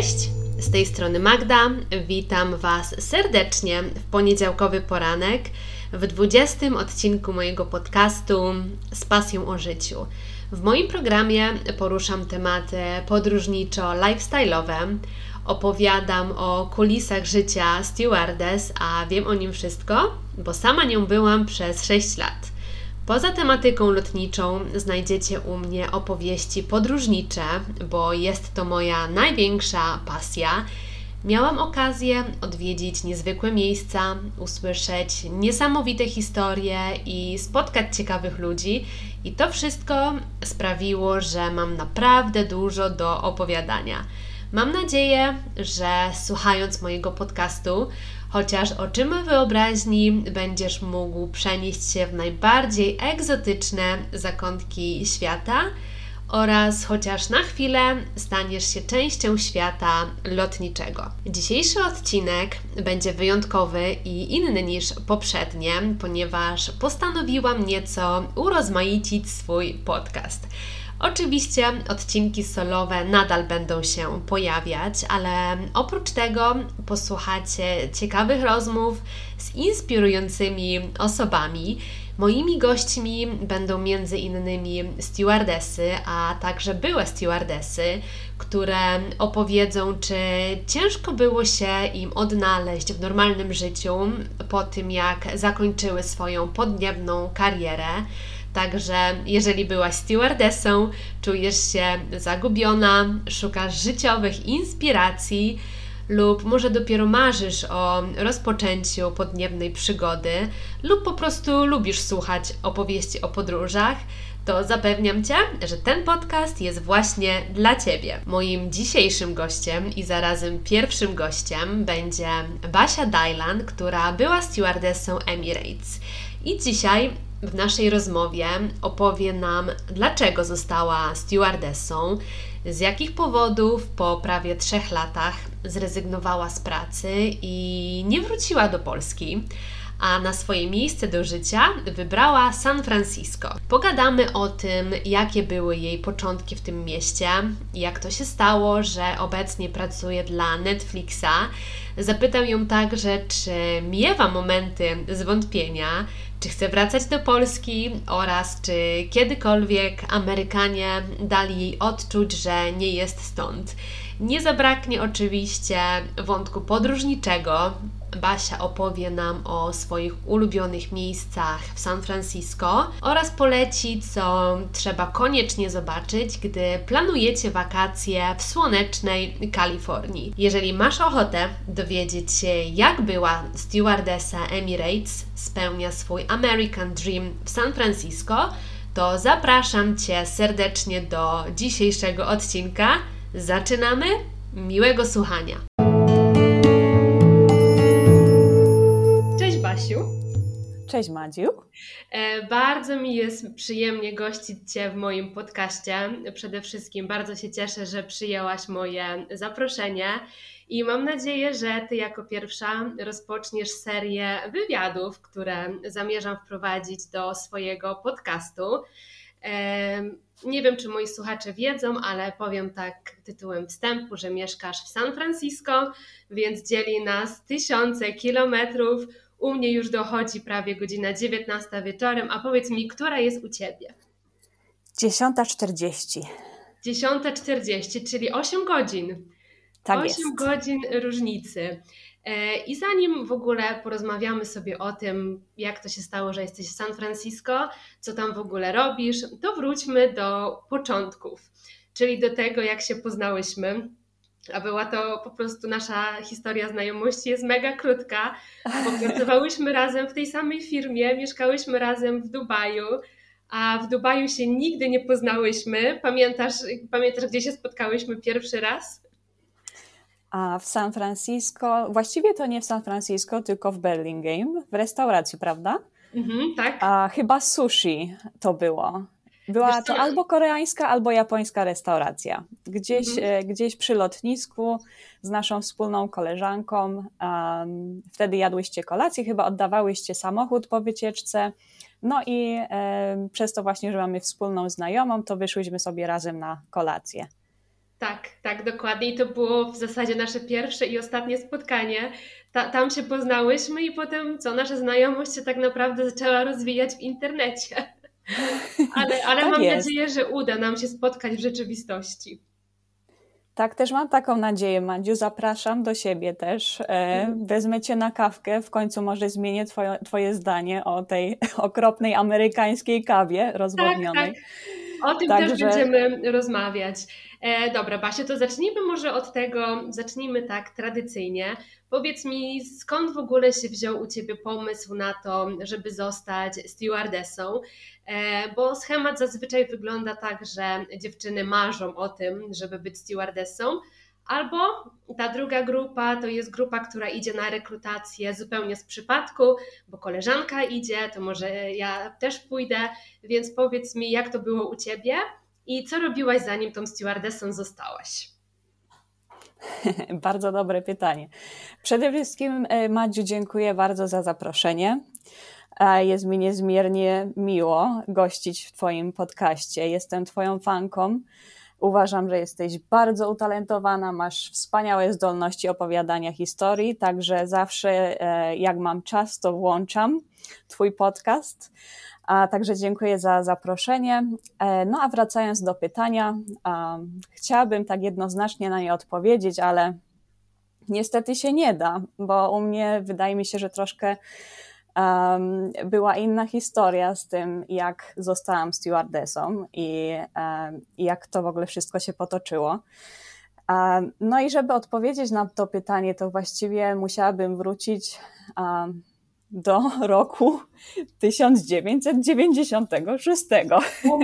Cześć, z tej strony Magda. Witam Was serdecznie w poniedziałkowy poranek w 20 odcinku mojego podcastu z pasją o życiu. W moim programie poruszam tematy podróżniczo-lifestyle'owe, opowiadam o kulisach życia stewardess, a wiem o nim wszystko, bo sama nią byłam przez 6 lat. Poza tematyką lotniczą znajdziecie u mnie opowieści podróżnicze, bo jest to moja największa pasja. Miałam okazję odwiedzić niezwykłe miejsca, usłyszeć niesamowite historie i spotkać ciekawych ludzi, i to wszystko sprawiło, że mam naprawdę dużo do opowiadania. Mam nadzieję, że słuchając mojego podcastu, chociaż oczyma wyobraźni będziesz mógł przenieść się w najbardziej egzotyczne zakątki świata oraz chociaż na chwilę staniesz się częścią świata lotniczego. Dzisiejszy odcinek będzie wyjątkowy i inny niż poprzednie, ponieważ postanowiłam nieco urozmaicić swój podcast. Oczywiście odcinki solowe nadal będą się pojawiać, ale oprócz tego posłuchacie ciekawych rozmów z inspirującymi osobami. Moimi gośćmi będą między innymi stewardesy, a także były stewardesy, które opowiedzą, czy ciężko było się im odnaleźć w normalnym życiu po tym, jak zakończyły swoją podniebną karierę Także jeżeli byłaś stewardessą, czujesz się zagubiona, szukasz życiowych inspiracji lub może dopiero marzysz o rozpoczęciu podniebnej przygody lub po prostu lubisz słuchać opowieści o podróżach, to zapewniam Cię, że ten podcast jest właśnie dla Ciebie. Moim dzisiejszym gościem i zarazem pierwszym gościem będzie Basia Dajlan, która była stewardessą Emirates. I dzisiaj w naszej rozmowie opowie nam, dlaczego została stewardessą, z jakich powodów po prawie trzech latach zrezygnowała z pracy i nie wróciła do Polski a na swoje miejsce do życia wybrała San Francisco. Pogadamy o tym, jakie były jej początki w tym mieście, jak to się stało, że obecnie pracuje dla Netflixa. Zapytam ją także, czy miewa momenty zwątpienia, czy chce wracać do Polski oraz czy kiedykolwiek Amerykanie dali jej odczuć, że nie jest stąd. Nie zabraknie oczywiście wątku podróżniczego, Basia opowie nam o swoich ulubionych miejscach w San Francisco oraz poleci, co trzeba koniecznie zobaczyć, gdy planujecie wakacje w słonecznej Kalifornii. Jeżeli masz ochotę dowiedzieć się, jak była stewardessa Emirates spełnia swój American Dream w San Francisco, to zapraszam Cię serdecznie do dzisiejszego odcinka. Zaczynamy! Miłego słuchania! Cześć Madziu. E, bardzo mi jest przyjemnie gościć Cię w moim podcaście. Przede wszystkim bardzo się cieszę, że przyjęłaś moje zaproszenie i mam nadzieję, że Ty jako pierwsza rozpoczniesz serię wywiadów, które zamierzam wprowadzić do swojego podcastu. Nie wiem, czy moi słuchacze wiedzą, ale powiem tak tytułem wstępu, że mieszkasz w San Francisco, więc dzieli nas tysiące kilometrów u mnie już dochodzi prawie godzina 19 wieczorem, a powiedz mi, która jest u Ciebie? 10.40. 10.40, czyli 8 godzin. Tak 8 jest. godzin różnicy. E, I zanim w ogóle porozmawiamy sobie o tym, jak to się stało, że jesteś w San Francisco, co tam w ogóle robisz, to wróćmy do początków, czyli do tego, jak się poznałyśmy a była to po prostu nasza historia znajomości jest mega krótka, bo pracowałyśmy razem w tej samej firmie, mieszkałyśmy razem w Dubaju, a w Dubaju się nigdy nie poznałyśmy. Pamiętasz, pamiętasz gdzie się spotkałyśmy pierwszy raz? A w San Francisco, właściwie to nie w San Francisco, tylko w Burlingame, w restauracji, prawda? Mhm, tak. A chyba sushi to było. Była to albo koreańska, albo japońska restauracja. Gdzieś, mhm. E, gdzieś przy lotnisku z naszą wspólną koleżanką. Um, wtedy jadłyście kolację, chyba oddawałyście samochód po wycieczce. No i e, przez to właśnie, że mamy wspólną znajomą, to wyszłyśmy sobie razem na kolację. Tak, tak, dokładnie. I to było w zasadzie nasze pierwsze i ostatnie spotkanie. Ta, tam się poznałyśmy i potem co, nasza znajomość się tak naprawdę zaczęła rozwijać w internecie. Ale, ale tak mam jest. nadzieję, że uda nam się spotkać w rzeczywistości. Tak, też mam taką nadzieję, Madziu. Zapraszam do siebie też. E, mhm. Wezmę cię na kawkę. W końcu może zmienię twoje, twoje zdanie o tej okropnej amerykańskiej kawie rozwodnionej. Tak, tak. O tym Także... też będziemy rozmawiać. E, dobra, Basie, to zacznijmy może od tego, zacznijmy tak tradycyjnie. Powiedz mi, skąd w ogóle się wziął u Ciebie pomysł na to, żeby zostać stewardessą? E, bo schemat zazwyczaj wygląda tak, że dziewczyny marzą o tym, żeby być stewardessą, Albo ta druga grupa to jest grupa, która idzie na rekrutację zupełnie z przypadku, bo koleżanka idzie, to może ja też pójdę, więc powiedz mi, jak to było u ciebie i co robiłaś zanim tą stewardessą zostałaś? bardzo dobre pytanie. Przede wszystkim, e, Madziu, dziękuję bardzo za zaproszenie. Jest mi niezmiernie miło gościć w Twoim podcaście. Jestem Twoją fanką. Uważam, że jesteś bardzo utalentowana, masz wspaniałe zdolności opowiadania historii, także zawsze e, jak mam czas, to włączam Twój podcast. A także dziękuję za zaproszenie. E, no a wracając do pytania, chciałabym tak jednoznacznie na nie odpowiedzieć, ale niestety się nie da, bo u mnie wydaje mi się, że troszkę um, była inna historia z tym, jak zostałam stewardessą i um, jak to w ogóle wszystko się potoczyło. Um, no i żeby odpowiedzieć na to pytanie, to właściwie musiałabym wrócić do roku 1996. O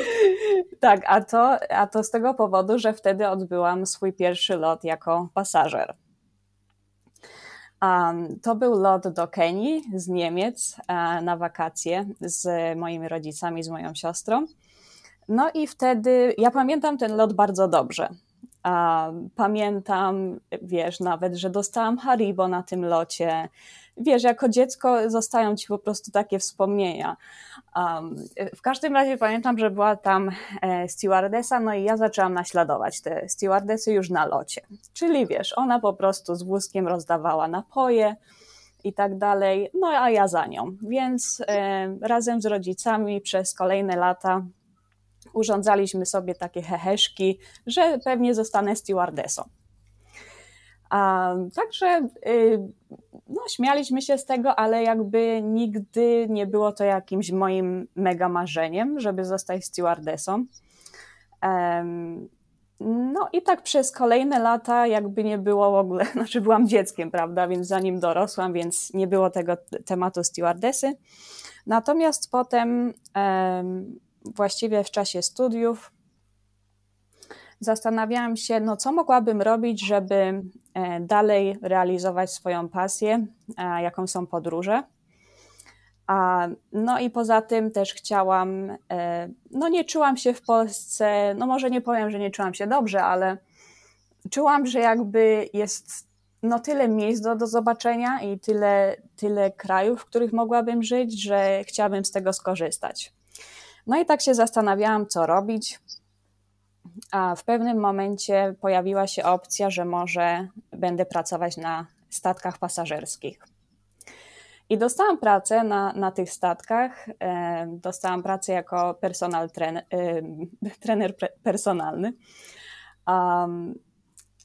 tak, a to, a to z tego powodu, że wtedy odbyłam swój pierwszy lot jako pasażer. Um, to był lot do Kenii z Niemiec uh, na wakacje z moimi rodzicami, z moją siostrą. No i wtedy, ja pamiętam ten lot bardzo dobrze. Um, pamiętam, wiesz, nawet, że dostałam Haribo na tym locie wiesz, jako dziecko zostają ci po prostu takie wspomnienia. Um, w każdym razie pamiętam, że była tam e, stewardesa, no i ja zaczęłam naśladować te stewardesy już na locie. Czyli wiesz, ona po prostu z wózkiem rozdawała napoje i tak dalej, no a ja za nią. Więc e, razem z rodzicami przez kolejne lata urządzaliśmy sobie takie heheszki, że pewnie zostanę stewardesą. Także y, no, śmialiśmy się z tego, ale jakby nigdy nie było to jakimś moim mega marzeniem, żeby zostać stewardessą. Um, no i tak przez kolejne lata jakby nie było w ogóle, znaczy byłam dzieckiem, prawda, więc zanim dorosłam, więc nie było tego tematu stewardesy. Natomiast potem właściwie w czasie studiów zastanawiałam się, no co mogłabym robić, żeby e, dalej realizować swoją pasję, jaką są podróże. No i poza tym też chciałam, e, no nie czułam się w Polsce, no może nie powiem, że nie czułam się dobrze, ale czułam, że jakby jest no tyle miejsc do, do zobaczenia i tyle, tyle krajów, w których mogłabym żyć, że chciałabym z tego skorzystać. No i tak się zastanawiałam, co robić a w pewnym momencie pojawiła się opcja, że może będę pracować na statkach pasażerskich. I dostałam pracę na, na tych statkach. E, dostałam pracę jako personal trener, e, trener personalny, um,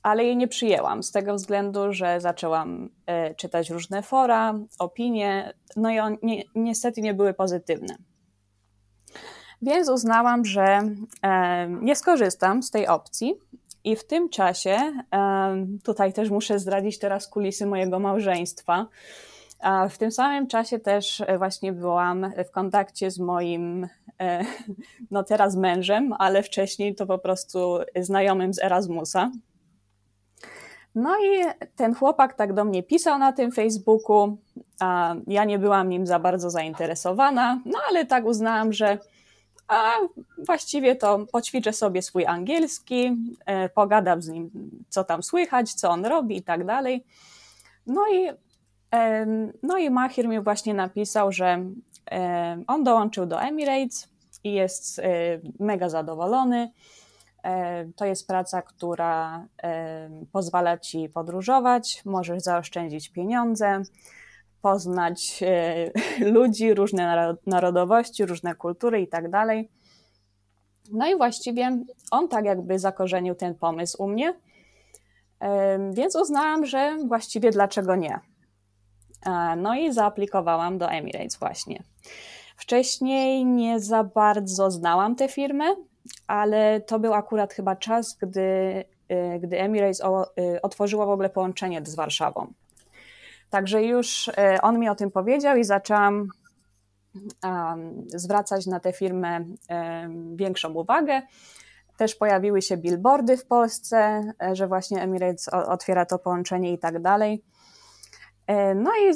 ale jej nie przyjęłam z tego względu, że zaczęłam e, czytać różne fora, opinie, no i ni niestety nie były pozytywne. Więc uznałam, że nie skorzystam z tej opcji. I w tym czasie, tutaj też muszę zdradzić teraz kulisy mojego małżeństwa. W tym samym czasie też e, właśnie byłam w kontakcie z moim, e, no teraz mężem, ale wcześniej to po prostu znajomym z Erasmusa. No i ten chłopak tak do mnie pisał na tym Facebooku. Ja nie byłam nim za bardzo zainteresowana, no ale tak uznałam, że a właściwie to poćwiczę sobie swój angielski, e, pogadam z nim, co tam słychać, co on robi i tak dalej. No i, no i Mahir mi właśnie napisał, że on dołączył do Emirates i jest e, mega zadowolony. To jest praca, która pozwala ci podróżować, możesz zaoszczędzić pieniądze, poznać ludzi, różne narodowości, różne kultury i tak dalej. No i właściwie on tak jakby zakorzenił ten pomysł u mnie, więc uznałam, że właściwie dlaczego nie. No i zaaplikowałam do Emirates właśnie. Wcześniej nie za bardzo znałam tę firmę, ale to był akurat chyba czas, gdy, y, gdy Emirates otworzyło w ogóle połączenie z Warszawą. Także już y, on mi o tym powiedział i zaczęłam zwracać na tę firmę większą uwagę. Też pojawiły się billboardy w Polsce, e, że właśnie Emirates otwiera to połączenie i tak dalej. E, no i,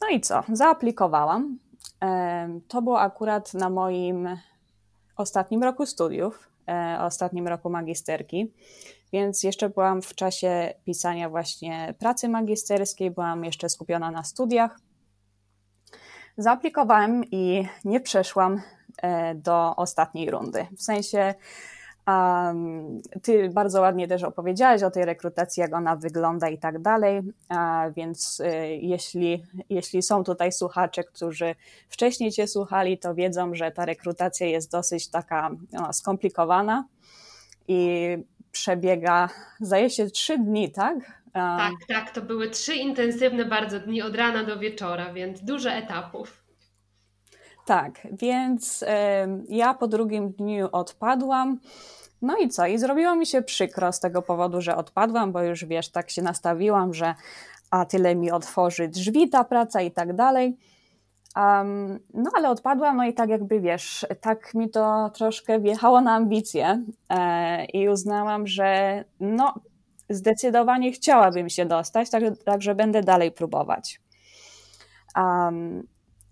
no i co? Zaaplikowałam. E, to było akurat na moim ostatnim roku studiów, ostatnim roku magisterki, więc jeszcze byłam w czasie pisania właśnie pracy magisterskiej, byłam jeszcze skupiona na studiach. Zaaplikowałem i nie przeszłam do ostatniej rundy. W sensie Um, ty bardzo ładnie też opowiedziałeś o tej rekrutacji, jak ona wygląda i tak dalej, więc y, jeśli, jeśli są tutaj słuchacze, którzy wcześniej Cię słuchali, to wiedzą, że ta rekrutacja jest dosyć taka no, skomplikowana i przebiega, zdaje się, trzy dni, tak? Tak, tak, to były trzy intensywne bardzo dni od rana do wieczora, więc dużo etapów. Tak, więc ja po drugim dniu odpadłam. No i co? I zrobiło mi się przykro z tego powodu, że odpadłam, bo już wiesz, tak się nastawiłam, że a tyle mi otworzy drzwi ta praca i tak dalej. Um, no ale odpadłam, no i tak jakby wiesz, tak mi to troszkę wjechało na ambicje e, i uznałam, że no zdecydowanie chciałabym się dostać, także tak, będę dalej próbować. Um,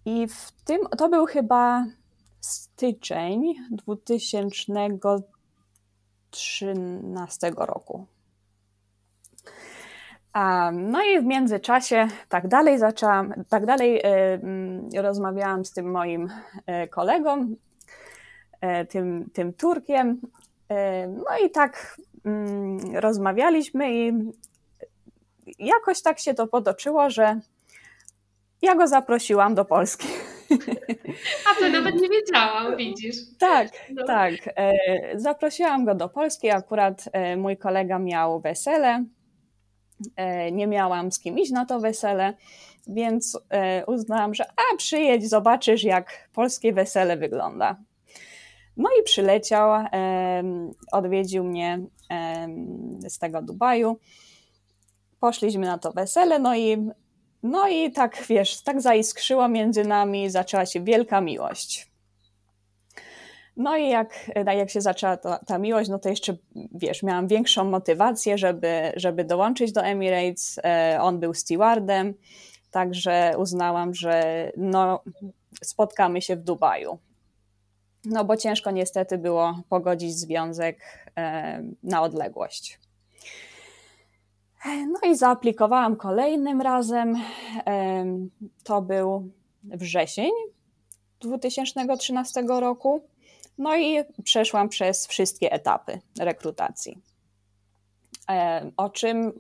I w tym, to był chyba styczeń 2000 2013 roku. No i w międzyczasie tak dalej zaczęłam, tak dalej e, mm, rozmawiałam z tym moim e, kolegą, e, tym, tym Turkiem. No i tak mm, rozmawialiśmy i jakoś tak się to potoczyło, że ja go zaprosiłam do Polski. A to nawet nie wiedziałam, widzisz. Tak, no. tak. Zaprosiłam go do Polski. Akurat mój kolega miał wesele. E, nie miałam z kim iść na to wesele, więc uznałam, że a przyjedź, zobaczysz, jak polskie wesele wygląda. No i przyleciał, odwiedził mnie z tego Dubaju. Poszliśmy na to wesele, no i no i tak, wiesz, tak zaiskrzyło między nami, zaczęła się wielka miłość. No i jak, jak się zaczęła ta, ta miłość, no to jeszcze, wiesz, miałam większą motywację, żeby, żeby dołączyć do Emirates. E, on był stewardem, także uznałam, że no, spotkamy się w Dubaju. No bo ciężko niestety było pogodzić związek e, na odległość. No i zaaplikowałam kolejnym razem. To był wrzesień 2013 roku. No i przeszłam przez wszystkie etapy rekrutacji. O czym,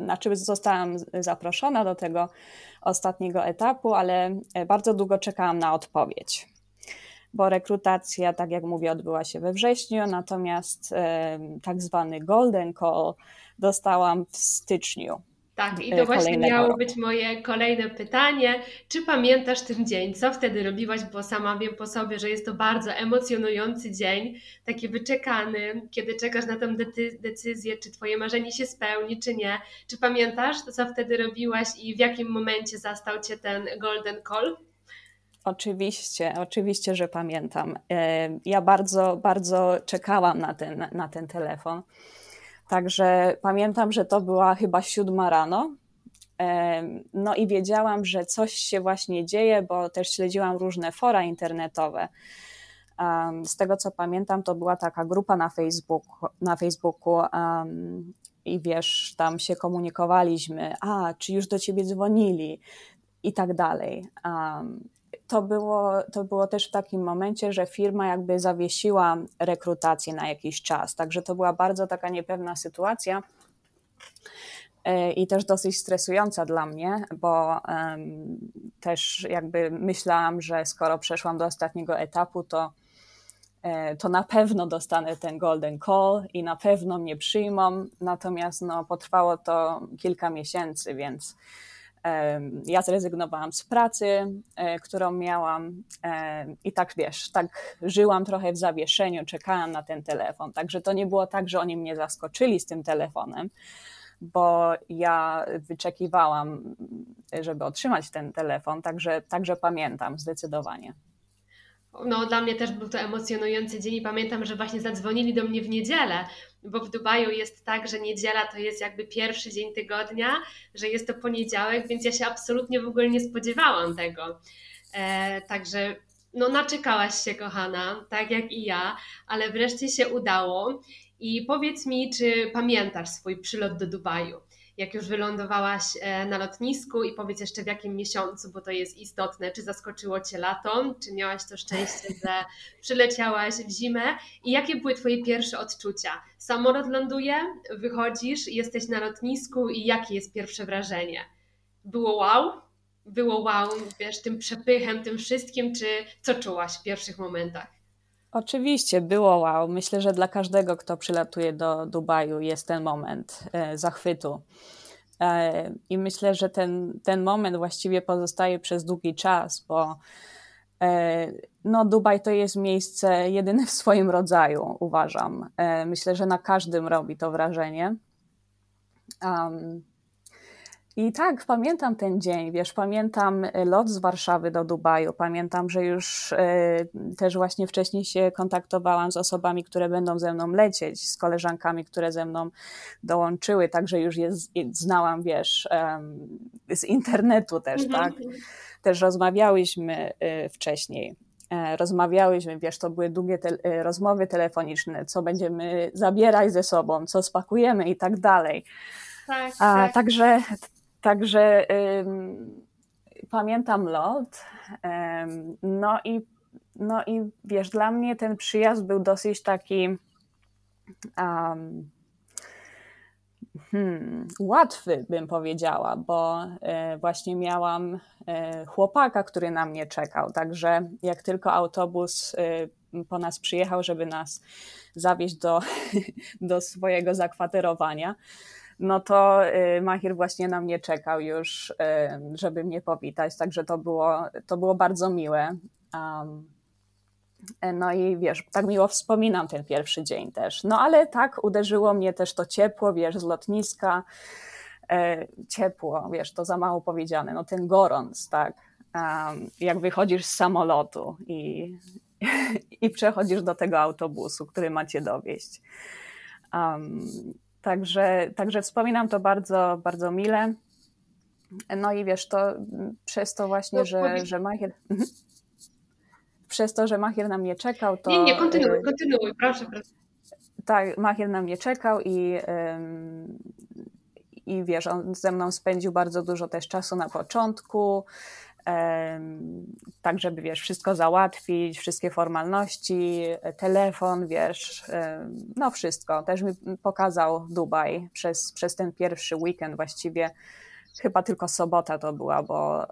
znaczy zostałam zaproszona do tego ostatniego etapu, ale bardzo długo czekałam na odpowiedź. Bo rekrutacja, tak jak mówię, odbyła się we wrześniu, natomiast tak zwany golden call dostałam w styczniu. Tak, i to właśnie miało roku. być moje kolejne pytanie. Czy pamiętasz ten dzień? Co wtedy robiłaś? Bo sama wiem po sobie, że jest to bardzo emocjonujący dzień, taki wyczekany, kiedy czekasz na tę decyzję, czy Twoje marzenie się spełni, czy nie. Czy pamiętasz, co wtedy robiłaś i w jakim momencie zastał Cię ten golden call? Oczywiście, oczywiście, że pamiętam. E, ja bardzo, bardzo czekałam na ten, na ten telefon. Także pamiętam, że to była chyba siódma rano. No i wiedziałam, że coś się właśnie dzieje, bo też śledziłam różne fora internetowe. Z tego co pamiętam, to była taka grupa na Facebooku, na Facebooku i wiesz, tam się komunikowaliśmy, a czy już do ciebie dzwonili i tak dalej. To było, to było też w takim momencie, że firma jakby zawiesiła rekrutację na jakiś czas. Także to była bardzo taka niepewna sytuacja e, i też dosyć stresująca dla mnie, bo um, też jakby myślałam, że skoro przeszłam do ostatniego etapu, to, e, to na pewno dostanę ten golden call i na pewno mnie przyjmą. Natomiast no, potrwało to kilka miesięcy, więc ja zrezygnowałam z pracy, e, którą miałam i tak wiesz, tak żyłam trochę w zawieszeniu, czekałam na ten telefon. Także to nie było tak, że oni mnie zaskoczyli z tym telefonem, bo ja wyczekiwałam, żeby otrzymać ten telefon, także, także pamiętam zdecydowanie. No, dla mnie też był to emocjonujący dzień i pamiętam, że właśnie zadzwonili do mnie w niedzielę, bo w Dubaju jest tak, że niedziela to jest jakby pierwszy dzień tygodnia, że jest to poniedziałek, więc ja się absolutnie w ogóle nie spodziewałam tego. E, także no naczekałaś się, kochana, tak jak i ja, ale wreszcie się udało. I powiedz mi, czy pamiętasz swój przylot do Dubaju? Jak już wylądowałaś e, na lotnisku i powiedz jeszcze w jakim miesiącu, bo to jest istotne, czy zaskoczyło Cię lato, czy miałaś to szczęście, że przyleciałaś w zimę i jakie były Twoje pierwsze odczucia? Samolot ląduje, wychodzisz, jesteś na lotnisku i jakie jest pierwsze wrażenie? Było wow? Było wow, wiesz, tym przepychem, tym wszystkim, czy co czułaś w pierwszych momentach? Oczywiście, było wow. Myślę, że dla każdego, kto przylatuje do Dubaju, jest ten moment e, zachwytu. E, I myślę, że ten, ten moment właściwie pozostaje przez długi czas, bo e, no, Dubaj to jest miejsce jedyne w swoim rodzaju, uważam. Myślę, że na każdym robi to wrażenie. Um, i tak, pamiętam ten dzień, wiesz, pamiętam e, lot z Warszawy do Dubaju, pamiętam, że już e, też właśnie wcześniej się kontaktowałam z osobami, które będą ze mną lecieć, z koleżankami, które ze mną dołączyły, także już je znałam, wiesz, z internetu też, mhm. tak? Też rozmawiałyśmy e, wcześniej rozmawiałyśmy, wiesz, to były długie te rozmowy telefoniczne, co będziemy zabierać ze sobą, co spakujemy i tak dalej. Tak, A, tak. Także Także pamiętam lot. no, i, no i wiesz, dla mnie ten przyjazd był dosyć taki um, hmm, łatwy, bym powiedziała, bo e, właśnie miałam e, chłopaka, który na mnie czekał. Także jak tylko autobus e, po nas przyjechał, żeby nas zawieźć do, do swojego zakwaterowania, no to y, Mahir właśnie na mnie czekał już, y, żeby mnie powitać, także to było, to było bardzo miłe. Um, no i wiesz, tak miło wspominam ten pierwszy dzień też. No ale tak, uderzyło mnie też to ciepło, wiesz, z lotniska. E, ciepło, wiesz, to za mało powiedziane, no ten gorąc, tak. Um, jak wychodzisz z samolotu i, i przechodzisz do tego autobusu, który macie dowieść. Um, Także, także wspominam to bardzo, bardzo mile. No i wiesz, to przez to właśnie, no, że, że Machier. Mhm. Przez to, że Machier na mnie czekał, to. Nie, nie, kontynuuj, kontynuuj, proszę, proszę. Tak, Machier na mnie czekał i, i wiesz, on ze mną spędził bardzo dużo też czasu na początku tak żeby, wiesz, wszystko załatwić, wszystkie formalności, telefon, wiesz, no wszystko. Też mi pokazał Dubaj przez, przez ten pierwszy weekend właściwie, chyba tylko sobota to była, bo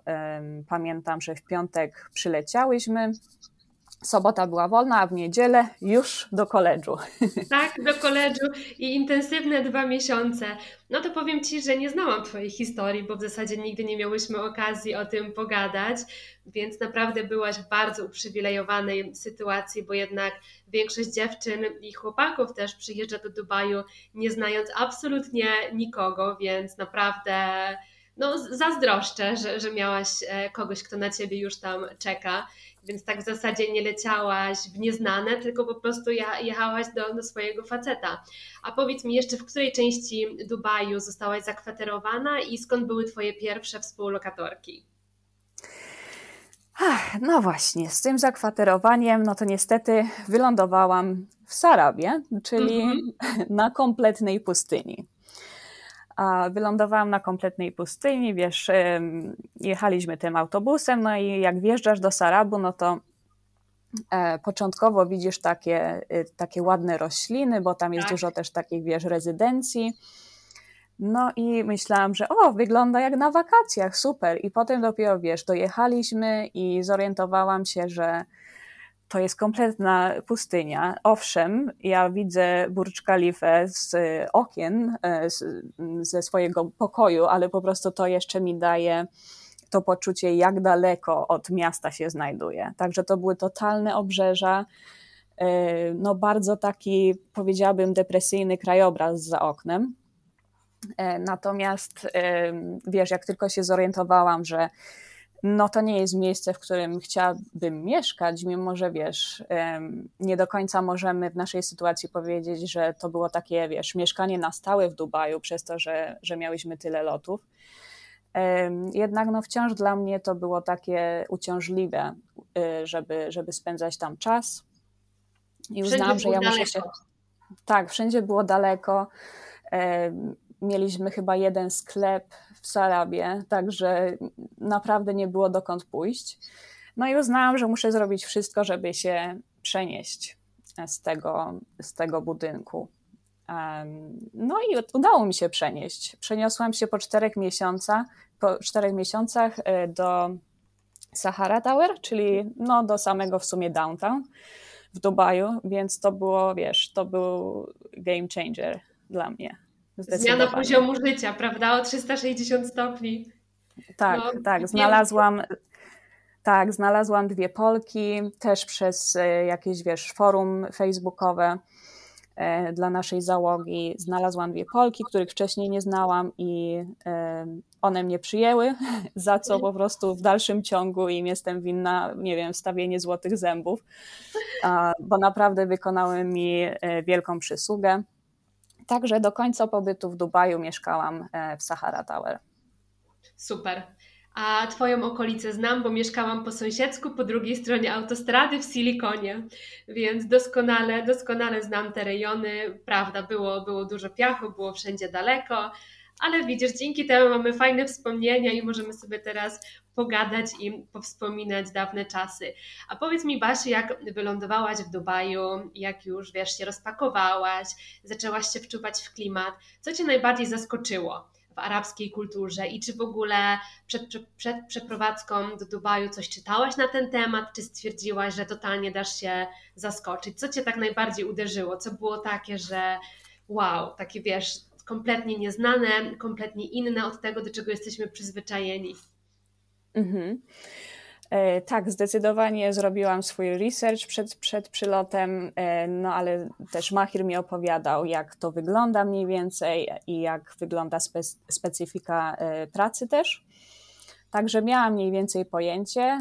pamiętam, że w piątek przyleciałyśmy, sobota była wolna, a w niedzielę już do koledżu. Tak, do koledżu i intensywne dwa miesiące. No to powiem Ci, że nie znałam Twojej historii, bo w zasadzie nigdy nie miałyśmy okazji o tym pogadać, więc naprawdę byłaś w bardzo uprzywilejowanej sytuacji, bo jednak większość dziewczyn i chłopaków też przyjeżdża do Dubaju nie znając absolutnie nikogo, więc naprawdę no, zazdroszczę, że, że miałaś e, kogoś, kto na ciebie już tam czeka. Więc tak w zasadzie nie leciałaś w nieznane, tylko po prostu jechałaś do, do swojego faceta. A powiedz mi jeszcze, w której części Dubaju zostałaś zakwaterowana i skąd były Twoje pierwsze współlokatorki? Ach, no właśnie, z tym zakwaterowaniem, no to niestety wylądowałam w Sarabie, czyli mm -hmm. na kompletnej pustyni. A wylądowałam na kompletnej pustyni, wiesz, jechaliśmy tym autobusem, no i jak wjeżdżasz do Sarabu, no to e, początkowo widzisz takie, y, takie ładne rośliny, bo tam jest tak. dużo też takich, wiesz, rezydencji. No i myślałam, że o, wygląda jak na wakacjach, super. I potem dopiero, wiesz, dojechaliśmy i zorientowałam się, że to jest kompletna pustynia. Owszem, ja widzę Burcz Khalifę z okien, e, z, ze swojego pokoju, ale po prostu to jeszcze mi daje to poczucie, jak daleko od miasta się znajduje. Także to były totalne obrzeża, e, no bardzo taki, powiedziałabym, depresyjny krajobraz za oknem. Natomiast wiesz, jak tylko się zorientowałam, że no to nie jest miejsce, w którym chciałabym mieszkać, mimo że wiesz, nie do końca możemy w naszej sytuacji powiedzieć, że to było takie, wiesz, mieszkanie na stałe w Dubaju, przez to, że, że miałyśmy tyle lotów. Jednak no wciąż dla mnie to było takie uciążliwe, y, żeby, żeby spędzać tam czas. I uznałam, że ja daleko. muszę się. Tak, wszędzie było daleko. Mieliśmy chyba jeden sklep w Sarabie, także naprawdę nie było dokąd pójść. No i uznałam, że muszę zrobić wszystko, żeby się przenieść z tego, z tego budynku. No i udało mi się przenieść. Przeniosłam się po czterech miesiącach, po czterech miesiącach e, do Sahara Tower, czyli no do samego w sumie downtown w Dubaju, więc to było, wiesz, to był game changer dla mnie. Zmiana poziomu życia, prawda? O 360 stopni. Tak, no, tak. Znalazłam. Tak, znalazłam dwie Polki, też przez e, jakieś, wiesz, forum facebookowe e, dla naszej załogi. Znalazłam dwie Polki, których wcześniej nie znałam i e, one mnie przyjęły, za co po prostu w dalszym ciągu im jestem winna, nie wiem, wstawienie złotych zębów, bo naprawdę wykonały mi wielką przysługę. Także do końca pobytu w Dubaju mieszkałam e, w Sahara Tower. Super. A Twoją okolicę znam, bo mieszkałam po sąsiedzku, po drugiej stronie autostrady w Silikonie, więc doskonale, doskonale znam te rejony. Prawda, było, było dużo piachu, było wszędzie daleko, ale widzisz, dzięki temu mamy fajne wspomnienia i możemy sobie teraz pogadać i powspominać dawne czasy. A powiedz mi, Basiu, jak wylądowałaś w Dubaju, jak już, wiesz, się rozpakowałaś, zaczęłaś się wczuwać w klimat, co Cię najbardziej zaskoczyło? w arabskiej kulturze i czy w ogóle przed, przed przeprowadzką do Dubaju coś czytałaś na ten temat, czy stwierdziłaś, że totalnie dasz się zaskoczyć? Co Cię tak najbardziej uderzyło? Co było takie, że wow, takie wiesz, kompletnie nieznane, kompletnie inne od tego, do czego jesteśmy przyzwyczajeni. Mhm. E, tak, zdecydowanie zrobiłam swój research przed, przed przylotem, e, no ale też Mahir mi opowiadał, jak to wygląda mniej więcej i jak wygląda spe, specyfika e, pracy też. Także miałam mniej więcej pojęcie.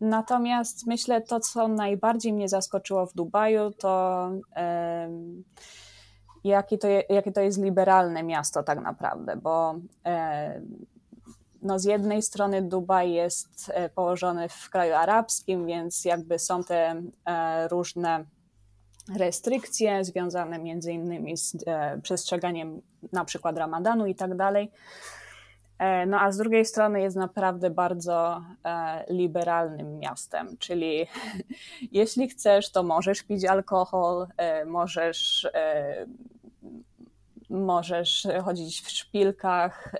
Natomiast myślę, to co najbardziej mnie zaskoczyło w Dubaju, to jakie to, jakie to jest liberalne miasto tak naprawdę, bo no z jednej strony Dubaj jest e, położony w kraju arabskim, więc jakby są te e, różne restrykcje związane między innymi z przestrzeganiem na przykład ramadanu i tak dalej. No a z drugiej strony jest naprawdę bardzo liberalnym miastem, czyli jeśli chcesz, to możesz pić alkohol, możesz możesz chodzić w szpilkach,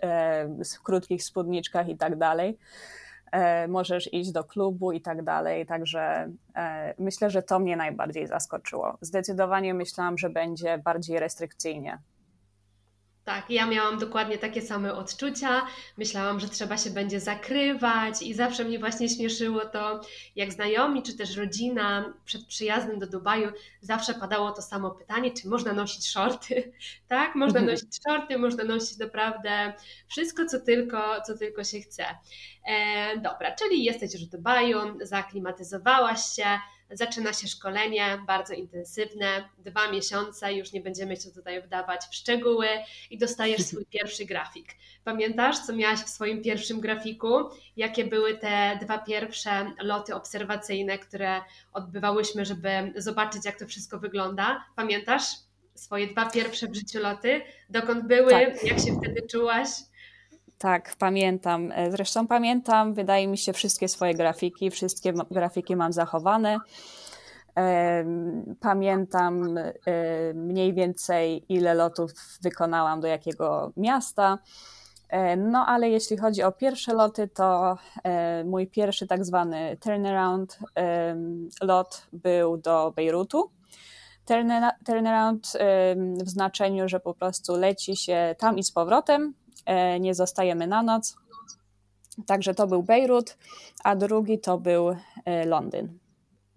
w krótkich spódniczkach i tak dalej. Możesz iść do klubu i tak dalej. Także myślę, że to mnie najbardziej zaskoczyło. Zdecydowanie myślałam, że będzie bardziej restrykcyjnie tak, ja miałam dokładnie takie same odczucia. Myślałam, że trzeba się będzie zakrywać, i zawsze mnie właśnie śmieszyło to, jak znajomi czy też rodzina przed przyjazdem do Dubaju zawsze padało to samo pytanie, czy można nosić shorty. Tak, można mhm. nosić shorty, można nosić naprawdę wszystko, co tylko, co tylko się chce. E, dobra, czyli jesteś już w Dubaju, zaklimatyzowałaś się Zaczyna się szkolenie bardzo intensywne, dwa miesiące, już nie będziemy się tutaj wdawać w szczegóły i dostajesz swój pierwszy grafik. Pamiętasz, co miałaś w swoim pierwszym grafiku? Jakie były te dwa pierwsze loty obserwacyjne, które odbywałyśmy, żeby zobaczyć, jak to wszystko wygląda? Pamiętasz? swoje dwa pierwsze w życiu loty. Dokąd były? Tak. Jak się wtedy czułaś? Tak, pamiętam. E, zresztą pamiętam, wydaje mi się, wszystkie swoje grafiki. Wszystkie grafiki mam zachowane. Pamiętam e, mniej więcej, ile lotów wykonałam do jakiego miasta. E, no ale jeśli chodzi o pierwsze loty, to mój pierwszy tak zwany turnaround lot był do Bejrutu. Turnaround w znaczeniu, że po prostu leci się tam i z powrotem, nie zostajemy na noc. Także to był Bejrut, a drugi to był e, Londyn.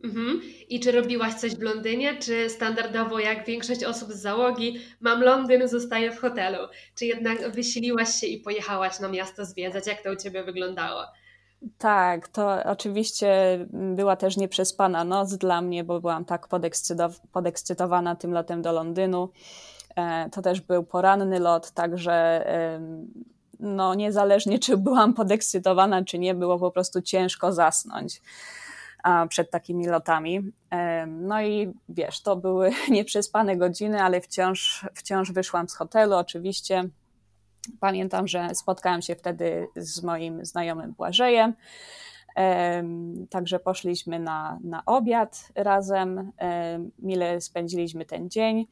Mhm. I czy robiłaś coś w Londynie, czy standardowo, jak większość osób z załogi, mam Londyn, zostaję w hotelu? Czy jednak wysiliłaś się i pojechałaś na miasto zwiedzać? Jak to u Ciebie wyglądało? Tak, to oczywiście była też nieprzespana noc dla mnie, bo byłam tak podekscytowana tym lotem do Londynu. E, to też był poranny lot, także no, niezależnie czy byłam podekscytowana, czy nie, było po prostu ciężko zasnąć przed takimi lotami. No i wiesz, to były nieprzespane godziny, ale wciąż, wciąż wyszłam z hotelu, oczywiście. Pamiętam, że spotkałam się wtedy z moim znajomym Błażejem. Także poszliśmy na, na obiad razem. Mile spędziliśmy ten dzień.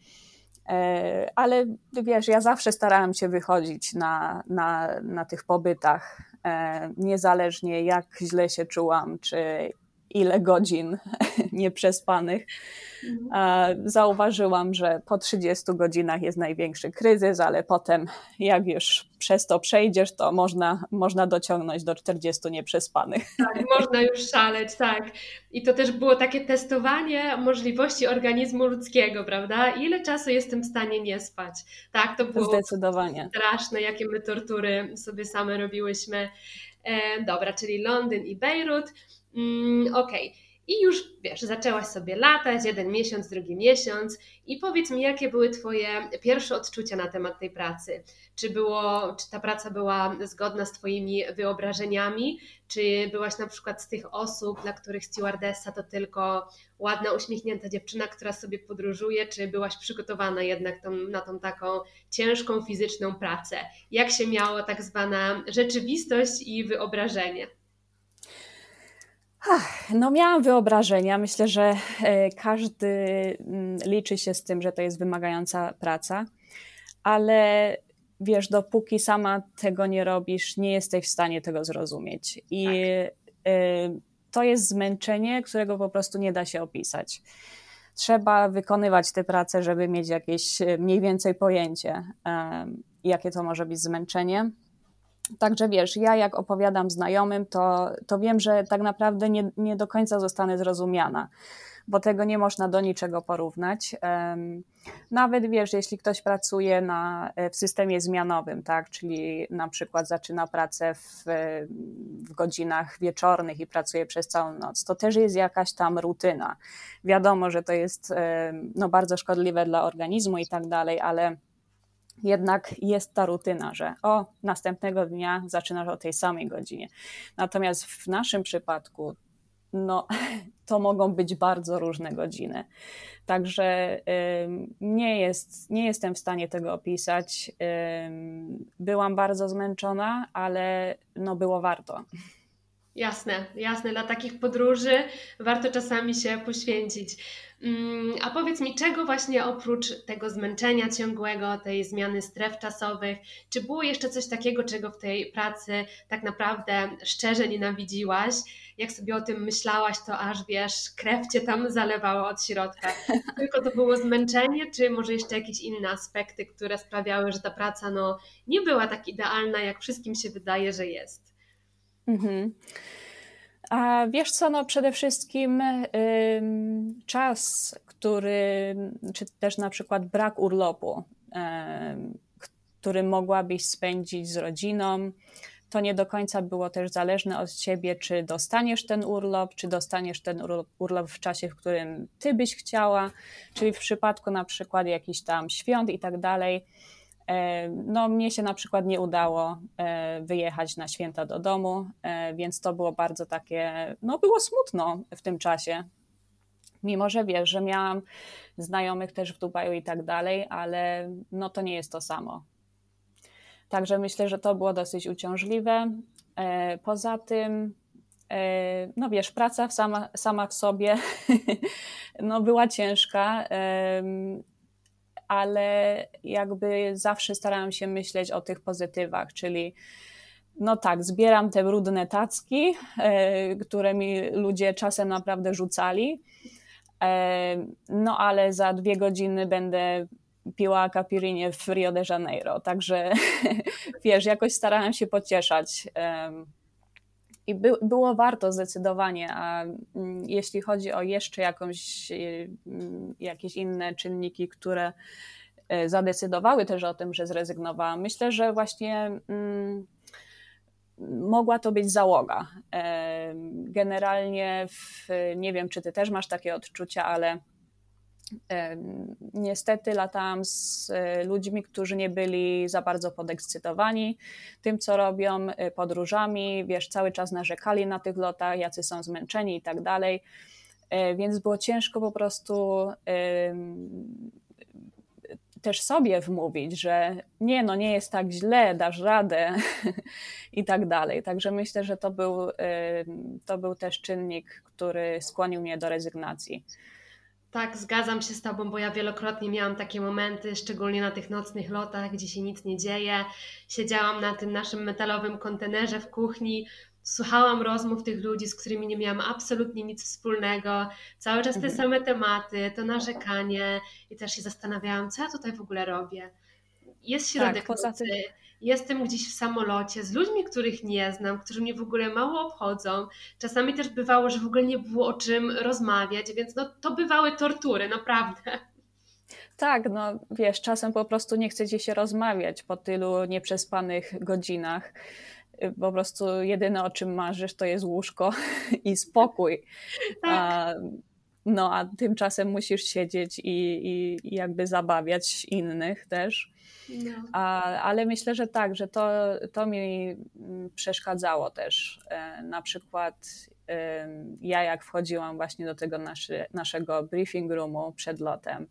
E, ale wiesz, ja zawsze starałam się wychodzić na, na, na tych pobytach, e, niezależnie jak źle się czułam, czy ile godzin nieprzespanych. Mhm. Zauważyłam, że po 30 godzinach jest największy kryzys, ale potem, jak już przez to przejdziesz, to można, można dociągnąć do 40 nieprzespanych. Tak, można już szaleć, tak. I to też było takie testowanie możliwości organizmu ludzkiego, prawda? Ile czasu jestem w stanie nie spać? Tak, to było Zdecydowanie. straszne, jakie my tortury sobie same robiłyśmy. E, dobra, czyli Londyn i Bejrut. Mm, Okej. Okay. I już wiesz, zaczęłaś sobie latać, jeden miesiąc, drugi miesiąc. I powiedz mi, jakie były Twoje pierwsze odczucia na temat tej pracy? Czy, było, czy ta praca była zgodna z Twoimi wyobrażeniami? Czy byłaś na przykład z tych osób, dla których stewardessa to tylko ładna, uśmiechnięta dziewczyna, która sobie podróżuje? Czy byłaś przygotowana jednak tą, na tą taką ciężką fizyczną pracę? Jak się miało tak zwana rzeczywistość i wyobrażenie? No, miałam wyobrażenia. Myślę, że e, każdy mm, liczy się z tym, że to jest wymagająca praca, ale wiesz, dopóki sama tego nie robisz, nie jesteś w stanie tego zrozumieć. I tak. E, to jest zmęczenie, którego po prostu nie da się opisać. Trzeba wykonywać tę pracę, żeby mieć jakieś e, mniej więcej pojęcie, jakie to może być zmęczenie. Także wiesz, ja jak opowiadam znajomym, to, to wiem, że tak naprawdę nie, nie do końca zostanę zrozumiana, bo tego nie można do niczego porównać. Nawet wiesz, jeśli ktoś pracuje na, w systemie zmianowym, tak, czyli na przykład zaczyna pracę w, w godzinach wieczornych i pracuje przez całą noc, to też jest jakaś tam rutyna. Wiadomo, że to jest no, bardzo szkodliwe dla organizmu i tak dalej, ale jednak jest ta rutyna, że o, następnego dnia zaczynasz o tej samej godzinie. Natomiast w naszym przypadku, no, to mogą być bardzo różne godziny. Także nie, jest, nie jestem w stanie tego opisać. Byłam bardzo zmęczona, ale no, było warto. Jasne, jasne. Dla takich podróży warto czasami się poświęcić. Mm, a powiedz mi, czego właśnie oprócz tego zmęczenia ciągłego, tej zmiany stref czasowych, czy było jeszcze coś takiego, czego w tej pracy tak naprawdę szczerze nienawidziłaś? Jak sobie o tym myślałaś, to aż wiesz, krew cię tam zalewała od środka. Tylko to było zmęczenie, czy może jeszcze jakieś inne aspekty, które sprawiały, że ta praca no, nie była tak idealna, jak wszystkim się wydaje, że jest? Mhm. A wiesz co, no przede wszystkim czas, który, czy też na przykład brak urlopu, który mogłabyś spędzić z rodziną, to nie do końca było też zależne od ciebie, czy dostaniesz ten urlop, czy dostaniesz ten urlop w czasie, w którym ty byś chciała, czyli w przypadku na przykład jakichś tam świąt i tak dalej no, mnie się na przykład nie udało e, wyjechać na święta do domu, e, więc to było bardzo takie, no było smutno w tym czasie. Mimo, że wiesz, że miałam znajomych też w Dubaju i tak dalej, ale no to nie jest to samo. Także myślę, że to było dosyć uciążliwe. E, poza tym, e, no wiesz, praca sama, sama w sobie no była ciężka, ale jakby zawsze starałam się myśleć o tych pozytywach, czyli no tak, zbieram te brudne tacki, e, które mi ludzie czasem naprawdę rzucali, no ale za dwie godziny będę piła caipirinę w Rio de Janeiro, także wiesz, jakoś starałam się pocieszać. I by, było warto zdecydowanie, a mm, jeśli chodzi o jeszcze jakąś, y, mm, jakieś inne czynniki, które e, zadecydowały też o tym, że zrezygnowałam, myślę, że właśnie mm, mogła to być załoga. Generalnie, w, nie wiem, czy ty też masz takie odczucia, ale Niestety latałam z e, ludźmi, którzy nie byli za bardzo podekscytowani tym, co robią, e, podróżami, wiesz, cały czas narzekali na tych lotach, jacy są zmęczeni i tak dalej. E, więc było ciężko po prostu też sobie wmówić, że nie, no nie jest tak źle, dasz radę i tak dalej. Także myślę, że to był, to był też czynnik, który skłonił mnie do rezygnacji. Tak, zgadzam się z Tobą, bo ja wielokrotnie miałam takie momenty, szczególnie na tych nocnych lotach, gdzie się nic nie dzieje. Siedziałam na tym naszym metalowym kontenerze w kuchni, słuchałam rozmów tych ludzi, z którymi nie miałam absolutnie nic wspólnego. Cały czas te mhm. same tematy, to narzekanie i też się zastanawiałam, co ja tutaj w ogóle robię. Jest środek tak, tym jestem gdzieś w samolocie z ludźmi, których nie znam, którzy mnie w ogóle mało obchodzą. Czasami też bywało, że w ogóle nie było o czym rozmawiać, więc no, to bywały tortury, naprawdę. Tak, no wiesz, czasem po prostu nie chcecie się rozmawiać po tylu nieprzespanych godzinach. Po prostu jedyne o czym marzysz to jest łóżko i spokój. Tak. A, no a tymczasem musisz siedzieć i, i, i jakby zabawiać innych też. No. A, ale myślę, że tak, że to, to mi mm, przeszkadzało też. E, na przykład ja jak wchodziłam właśnie do tego naszy, naszego briefing roomu przed lotem,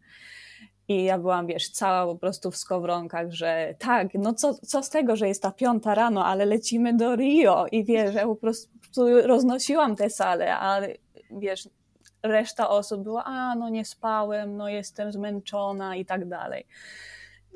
i ja byłam, wiesz, cała po prostu w skowronkach, że tak, no co, co z tego, że jest ta piąta rano, ale lecimy do Rio. I wiesz, ja po prostu roznosiłam tę salę, a wiesz, reszta osób była, a no nie spałem, no jestem zmęczona i tak dalej.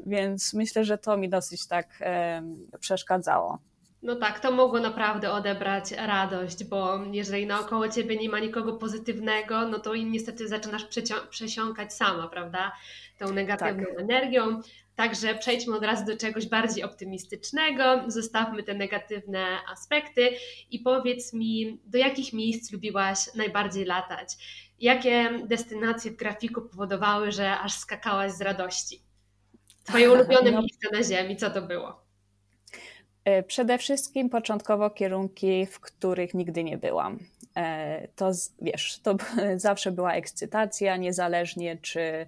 Więc myślę, że to mi dosyć tak e, przeszkadzało. No tak, to mogło naprawdę odebrać radość, bo jeżeli naokoło ciebie nie ma nikogo pozytywnego, no to niestety zaczynasz przesiąkać sama, prawda? Tą negatywną tak. energią. Także przejdźmy od razu do czegoś bardziej optymistycznego, zostawmy te negatywne aspekty i powiedz mi, do jakich miejsc lubiłaś najbardziej latać? Jakie destynacje w grafiku powodowały, że aż skakałaś z radości? Twoje ulubione no, miejsce na Ziemi, co to było? E, przede wszystkim początkowo kierunki, w których nigdy nie byłam. E, to wiesz, to zawsze była ekscytacja, niezależnie czy,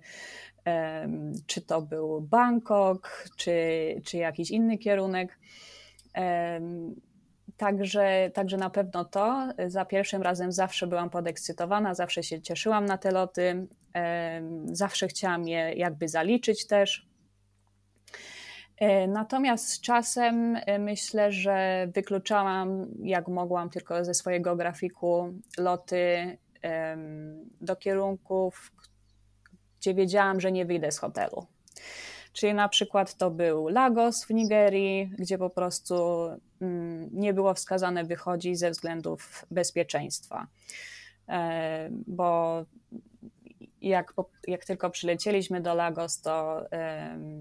czy to był Bangkok, czy, czy jakiś inny kierunek. Także, także na pewno to. Za pierwszym razem zawsze byłam podekscytowana, zawsze się cieszyłam na te loty, zawsze chciałam je jakby zaliczyć też. E, natomiast z czasem e, myślę, że wykluczałam, jak mogłam, tylko ze swojego grafiku loty do kierunków, gdzie wiedziałam, że nie wyjdę z hotelu. Czyli na przykład to był Lagos w Nigerii, gdzie po prostu mm, nie było wskazane wychodzić ze względów bezpieczeństwa. E, bo jak, jak tylko przylecieliśmy do Lagos, to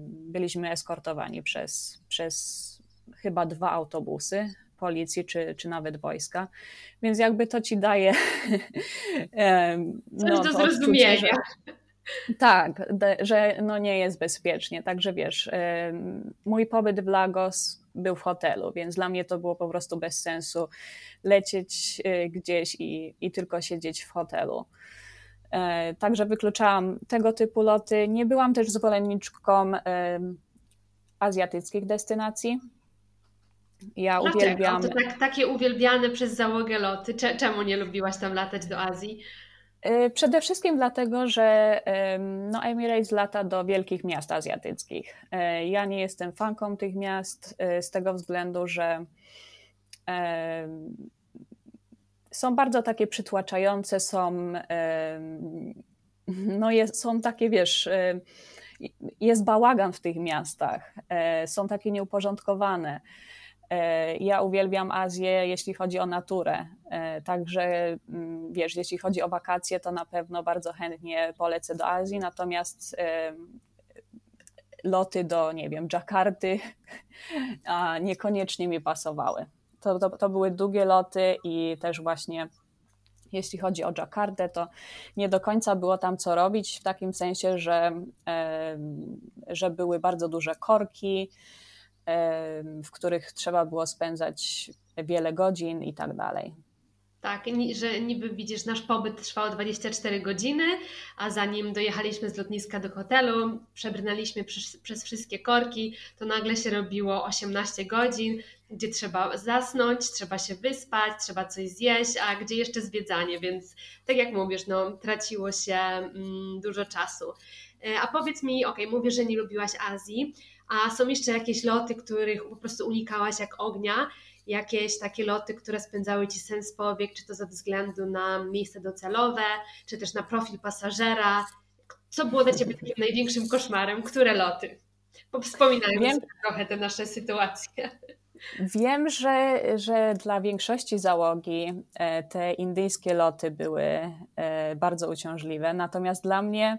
byliśmy eskortowani przez, przez chyba dwa autobusy policji czy, czy nawet wojska. Więc jakby to ci daje. no, do zrozumienia. Że, tak, że no nie jest bezpiecznie. Także wiesz, mój pobyt w Lagos był w hotelu, więc dla mnie to było po prostu bez sensu lecieć y, gdzieś i, i tylko siedzieć w hotelu. E, także wykluczałam tego typu loty. Nie byłam też zwolenniczką azjatyckich destynacji. Ja Dlaczego? uwielbiam. To tak, takie uwielbiane przez załogę loty. Czemu nie lubiłaś tam latać do Azji? Y, przede wszystkim dlatego, że no, Emirates lata do wielkich miast azjatyckich. Y, ja nie jestem fanką tych miast y, z tego względu, że są bardzo takie przytłaczające, są, no jest, są takie, wiesz, jest bałagan w tych miastach, są takie nieuporządkowane. E, ja uwielbiam Azję, jeśli chodzi o naturę. E, także mm, wiesz, jeśli chodzi o wakacje, to na pewno bardzo chętnie polecę do Azji, natomiast loty do, nie wiem, Dżakarty niekoniecznie mi pasowały. To, to, to były długie loty i też właśnie jeśli chodzi o Dżakartę, to nie do końca było tam co robić, w takim sensie, że, że były bardzo duże korki, w których trzeba było spędzać wiele godzin i tak dalej. Tak, że niby widzisz, nasz pobyt trwał 24 godziny, a zanim dojechaliśmy z lotniska do hotelu, przebrnęliśmy przez, przez, wszystkie korki, to nagle się robiło 18 godzin, gdzie trzeba zasnąć, trzeba się wyspać, trzeba coś zjeść, a gdzie jeszcze zwiedzanie, więc tak jak mówisz, no, traciło się mm, dużo czasu. E, a powiedz mi, ok, mówię, że nie lubiłaś Azji, a są jeszcze jakieś loty, których po prostu unikałaś jak ognia, jakieś takie loty, które spędzały Ci sens powiek, czy to ze względu na miejsce docelowe, czy też na profil pasażera. Co było dla Ciebie takim największym koszmarem? Które loty? Wspominając Wiem. trochę te nasze sytuacje. Wiem, że, że dla większości załogi e, te indyjskie loty były e, bardzo uciążliwe, natomiast dla mnie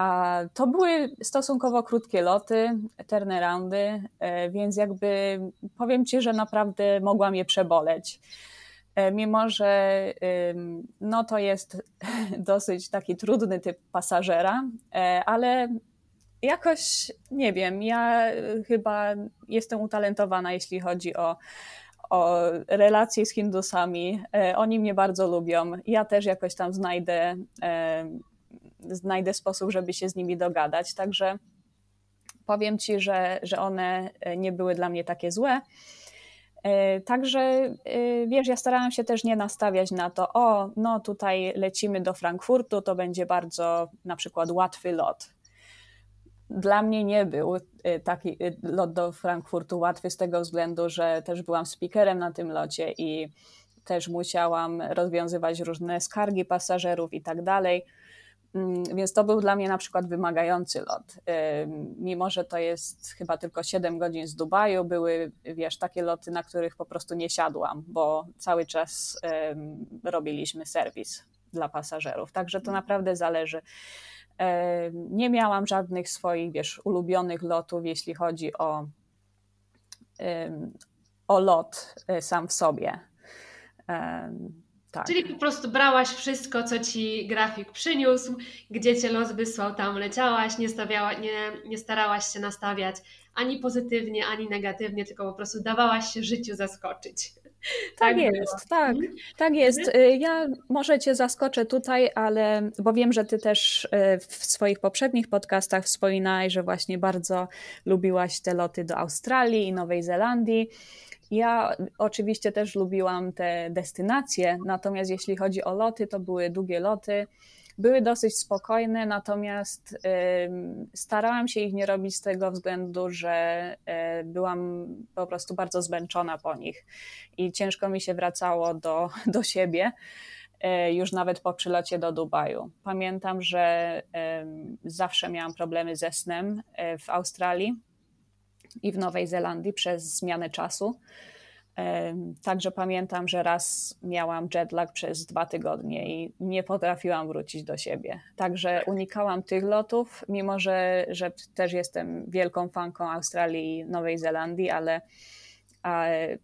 a to były stosunkowo krótkie loty, turnaroundy, e, więc jakby powiem Ci, że naprawdę mogłam je przeboleć. E, mimo, że no to jest dosyć taki trudny typ pasażera, e, ale jakoś nie wiem, ja chyba jestem utalentowana, jeśli chodzi o, o relacje z Hindusami. Oni mnie bardzo lubią. Ja też jakoś tam znajdę znajdę sposób, żeby się z nimi dogadać. Także powiem Ci, że, że one e, nie były dla mnie takie złe. E, także e, wiesz, ja starałam się też nie nastawiać na to, o, no tutaj lecimy do Frankfurtu, to będzie bardzo na przykład łatwy lot. Dla mnie nie był taki lot do Frankfurtu łatwy z tego względu, że też byłam speakerem na tym locie i też musiałam rozwiązywać różne skargi pasażerów i tak dalej. Mm, więc to był dla mnie na przykład wymagający lot. Mimo, że to jest chyba tylko 7 godzin z Dubaju, były, wiesz, takie loty, na których po prostu nie siadłam, bo cały czas robiliśmy serwis dla pasażerów. Także to naprawdę zależy. Nie miałam żadnych swoich, wiesz, ulubionych lotów, jeśli chodzi o, o lot e, sam w sobie. Tak. Czyli po prostu brałaś wszystko, co ci grafik przyniósł, gdzie cię los wysłał, tam leciałaś, nie, stawiała, nie, nie starałaś się nastawiać ani pozytywnie, ani negatywnie, tylko po prostu dawałaś się życiu zaskoczyć. Tak, tak jest, tak, mhm. tak jest. Mhm. Y, ja może Cię zaskoczę tutaj, ale bo wiem, że Ty też y, w swoich poprzednich podcastach wspominałeś, że właśnie bardzo lubiłaś te loty do Australii i Nowej Zelandii. Ja oczywiście też lubiłam te destynacje, natomiast jeśli chodzi o loty, to były długie loty. Były dosyć spokojne, natomiast starałam się ich nie robić z tego względu, że e, byłam po prostu bardzo zmęczona po nich i ciężko mi się wracało do, do siebie e, już nawet po przylocie do Dubaju. Pamiętam, że zawsze miałam problemy ze snem e, w Australii i w Nowej Zelandii przez zmianę czasu. Także pamiętam, że raz miałam jetlag przez dwa tygodnie i nie potrafiłam wrócić do siebie. Także unikałam tych lotów, mimo że, że też jestem wielką fanką Australii i Nowej Zelandii, ale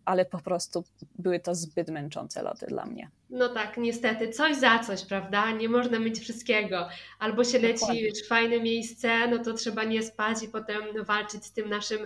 ale po prostu były to zbyt męczące loty dla mnie. No tak, niestety, coś za coś, prawda? Nie można mieć wszystkiego. Albo się leci wiesz, w fajne miejsce, no to trzeba nie spać i potem walczyć z tym naszym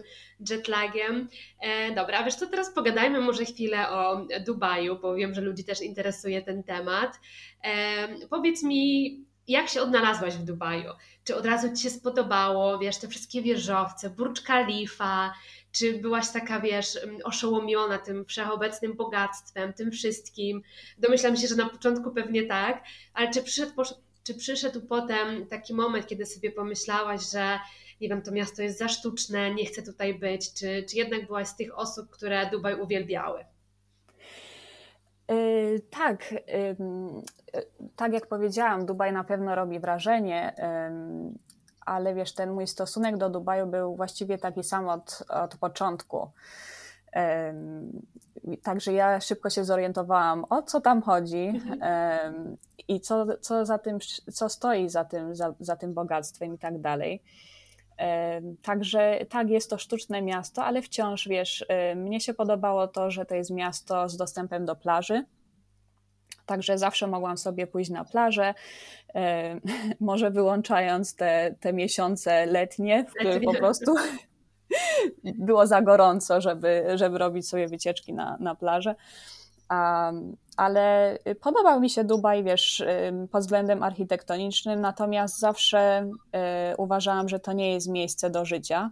jetlagiem. E, dobra, wiesz co, teraz pogadajmy może chwilę o Dubaju, bo wiem, że ludzi też interesuje ten temat. E, powiedz mi, jak się odnalazłaś w Dubaju? Czy od razu Ci się spodobało, wiesz, te wszystkie wieżowce, Burj Khalifa, czy byłaś taka, wiesz, oszołomiona tym wszechobecnym bogactwem, tym wszystkim? Domyślam się, że na początku pewnie tak, ale czy przyszedł, czy przyszedł potem taki moment, kiedy sobie pomyślałaś, że nie wiem, to miasto jest za sztuczne, nie chcę tutaj być, czy, czy jednak byłaś z tych osób, które Dubaj uwielbiały? Yy, tak, yy, tak jak powiedziałam, Dubaj na pewno robi wrażenie, yy, ale wiesz, ten mój stosunek do Dubaju był właściwie taki sam od, od początku. Także ja szybko się zorientowałam, o co tam chodzi mhm. i co, co, za tym, co stoi za tym, za, za tym bogactwem i tak dalej. Także tak, jest to sztuczne miasto, ale wciąż wiesz, mnie się podobało to, że to jest miasto z dostępem do plaży. Także zawsze mogłam sobie pójść na plażę, może wyłączając te, te miesiące letnie, w których po prostu było za gorąco, żeby, żeby robić sobie wycieczki na, na plażę. Um, ale podobał mi się Dubaj, wiesz, pod względem architektonicznym, natomiast zawsze y, uważałam, że to nie jest miejsce do życia.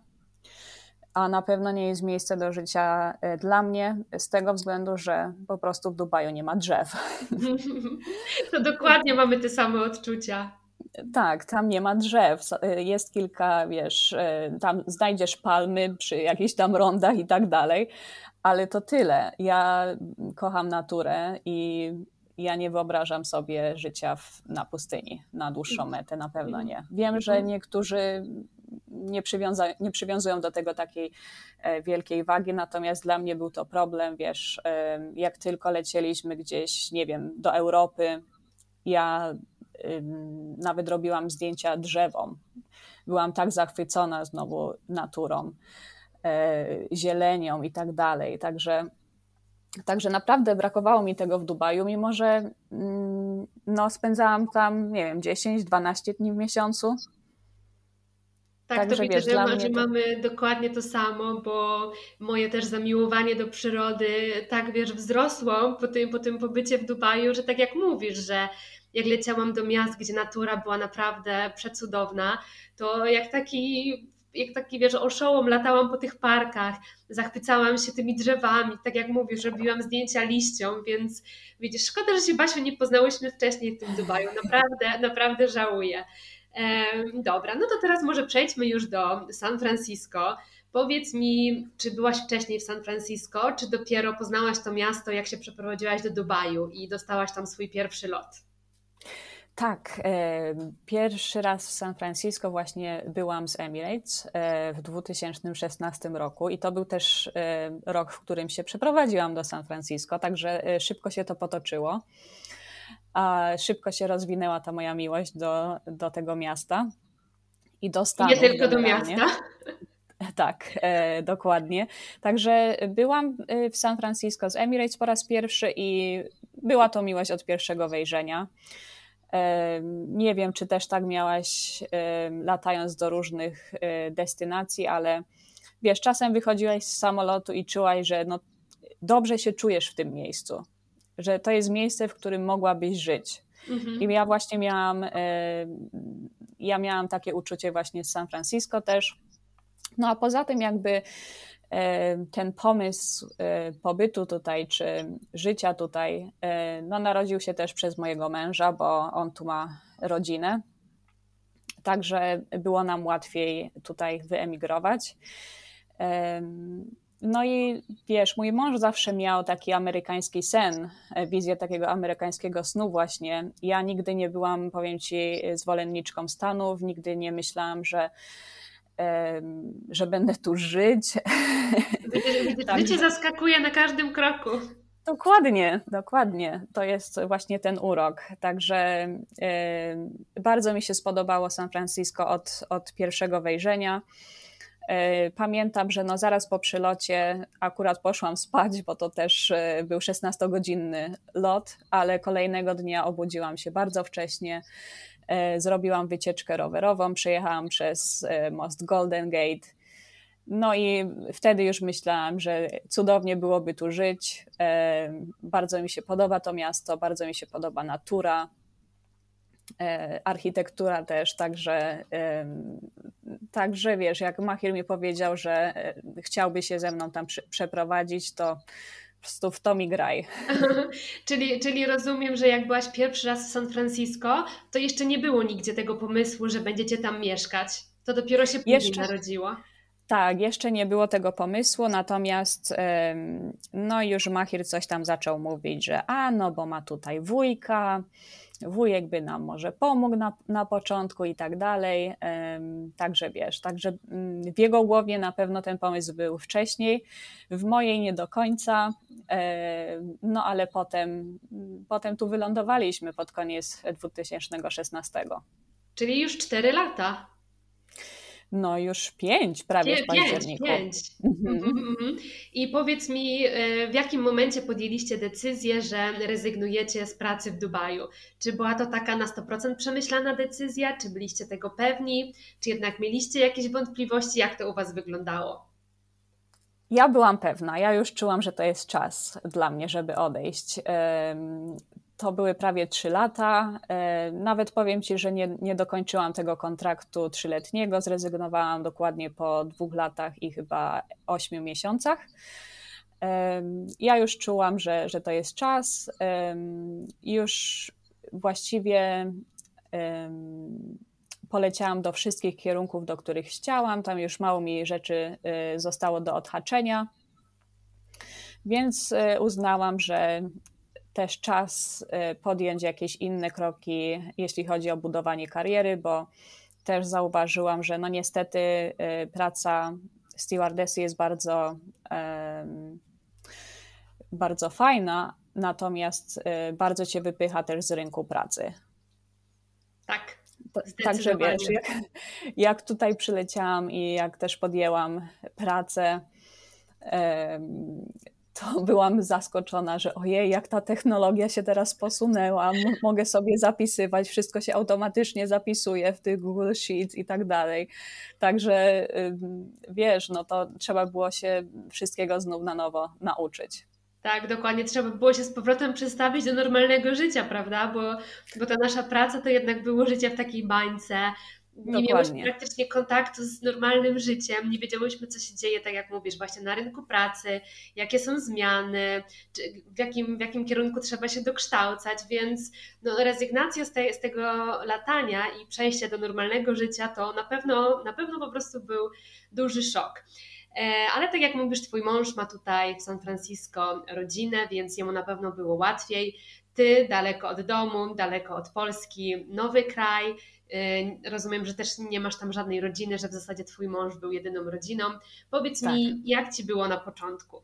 A na pewno nie jest miejsce do życia y, dla mnie, z tego względu, że po prostu w Dubaju nie ma drzew. To dokładnie mamy te same odczucia. Tak, tam nie ma drzew. Y, jest kilka, wiesz, tam znajdziesz palmy przy jakichś tam rondach i tak dalej, ale to tyle. Ja kocham naturę i ja nie wyobrażam sobie życia w, na pustyni na dłuższą metę, na pewno nie. Wiem, że niektórzy nie, przywiąza, nie przywiązują do tego takiej e, wielkiej wagi, natomiast dla mnie był to problem, wiesz, e, jak tylko lecieliśmy gdzieś, nie wiem, do Europy, ja nawet robiłam zdjęcia drzewom. Byłam tak zachwycona znowu naturą. E, zielenią i tak dalej. Także, także naprawdę brakowało mi tego w Dubaju, mimo że mm, no, spędzałam tam, nie wiem, 10-12 dni w miesiącu. Tak, Także, to widzę, że, ma, że to... mamy dokładnie to samo, bo moje też zamiłowanie do przyrody tak, wiesz, wzrosło po tym, po tym pobycie w Dubaju, że tak jak mówisz, że jak leciałam do miast, gdzie natura była naprawdę przecudowna, to jak taki jak taki, wiesz, oszołom latałam po tych parkach, zachwycałam się tymi drzewami, tak jak mówisz, robiłam zdjęcia liściom, więc widzisz, szkoda, że się Basiu nie poznałyśmy wcześniej w tym Dubaju, naprawdę, naprawdę żałuję. Dobra, no to teraz może przejdźmy już do San Francisco. Powiedz mi, czy byłaś wcześniej w San Francisco, czy dopiero poznałaś to miasto, jak się przeprowadziłaś do Dubaju i dostałaś tam swój pierwszy lot? Tak, e, pierwszy raz w San Francisco właśnie byłam z Emirates e, w 2016 roku i to był też e, rok, w którym się przeprowadziłam do San Francisco, także szybko się to potoczyło. A szybko się rozwinęła ta moja miłość do, do tego miasta i do Stanów. Nie tylko do miasta. Tak, e, dokładnie. Także byłam w San Francisco z Emirates po raz pierwszy i była to miłość od pierwszego wejrzenia. Nie wiem, czy też tak miałaś latając do różnych e, destynacji, ale wiesz, czasem wychodziłaś z samolotu i czułaś, że no, dobrze się czujesz w tym miejscu, że to jest miejsce, w którym mogłabyś żyć. Mhm. I ja właśnie miałam, ja miałam takie uczucie właśnie z San Francisco też. No a poza tym jakby ten pomysł e, pobytu tutaj, czy życia tutaj, e, no, narodził się też przez mojego męża, bo on tu ma rodzinę. Także było nam łatwiej tutaj wyemigrować. No i wiesz, mój mąż zawsze miał taki amerykański sen, e, wizję takiego amerykańskiego snu właśnie. Ja nigdy nie byłam, powiem ci, zwolenniczką Stanów, nigdy nie myślałam, że że będę tu żyć. Życie zaskakuje na każdym kroku. Dokładnie, dokładnie. To jest właśnie ten urok. Także bardzo mi się spodobało San Francisco od, od pierwszego wejrzenia. E, pamiętam, że no zaraz po przylocie akurat poszłam spać, bo to też e, był 16-godzinny lot, ale kolejnego dnia obudziłam się bardzo wcześnie. E, zrobiłam wycieczkę rowerową, przejechałam przez most Golden Gate. No i wtedy już myślałam, że cudownie byłoby tu żyć. Bardzo mi się podoba to miasto, bardzo mi się podoba natura. Architektura też, także, także wiesz, jak Machir mi powiedział, że chciałby się ze mną tam przeprowadzić, to po prostu w to mi graj. czyli, czyli rozumiem, że jak byłaś pierwszy raz w San Francisco, to jeszcze nie było nigdzie tego pomysłu, że będziecie tam mieszkać. To dopiero się później jeszcze... narodziło. Tak, jeszcze nie było tego pomysłu, natomiast no już Machir coś tam zaczął mówić, że a no bo ma tutaj wujka, wujek by nam może pomógł na, na początku i tak dalej. Także wiesz, także mm, w jego głowie na pewno ten pomysł był wcześniej, w mojej nie do końca, no ale potem, potem tu wylądowaliśmy pod koniec 2016. Czyli już 4 lata. No już pięć prawie Pię, w październiku. Pięć, pięć. Mhm. Mhm, mhm. I powiedz mi, e, w jakim momencie podjęliście decyzję, że rezygnujecie z pracy w Dubaju? Czy była to taka na 100% przemyślana decyzja? Czy byliście tego pewni? Czy jednak mieliście jakieś wątpliwości? Jak to u Was wyglądało? Ja byłam pewna, ja już czułam, że to jest czas dla mnie, żeby odejść. To były prawie trzy lata. E, nawet powiem Ci, że nie, nie dokończyłam tego kontraktu trzyletniego. Zrezygnowałam dokładnie po dwóch latach i chyba ośmiu miesiącach. Ja już czułam, że, że to jest czas. Już właściwie poleciałam do wszystkich kierunków, do których chciałam. Tam już mało mi rzeczy zostało do odhaczenia. Więc uznałam, że też czas y, podjąć jakieś inne kroki, jeśli chodzi o budowanie kariery, bo też zauważyłam, że no niestety y, praca stewardessy jest bardzo, bardzo fajna, natomiast y, bardzo cię wypycha też z rynku pracy. Tak. Także wiesz, jak, jak tutaj przyleciałam i jak też podjęłam pracę, to byłam zaskoczona, że ojej, jak ta technologia się teraz posunęła, mogę sobie zapisywać, wszystko się automatycznie zapisuje w tych Google Sheets i tak dalej. Także wiesz, no to trzeba było się wszystkiego znów na nowo nauczyć. Tak, dokładnie. Trzeba było się z powrotem przestawić do normalnego życia, prawda? Bo, bo ta nasza praca to jednak było życie w takiej bańce, nie miałyśmy praktycznie kontaktu z normalnym życiem, nie wiedziałyśmy, co się dzieje, tak jak mówisz, właśnie na rynku pracy, jakie są zmiany, w, jakim, w jakim kierunku trzeba się dokształcać, więc no, rezygnacja z, te, z tego latania i przejście do normalnego życia to na pewno, na pewno po prostu był duży szok. E, ale tak jak mówisz, twój mąż ma tutaj w San Francisco rodzinę, więc jemu na pewno było łatwiej. Ty daleko od domu, daleko od Polski, nowy kraj, Y, rozumiem, że też nie masz tam żadnej rodziny, że w zasadzie twój mąż był jedyną rodziną. Powiedz tak. mi, jak ci było na początku?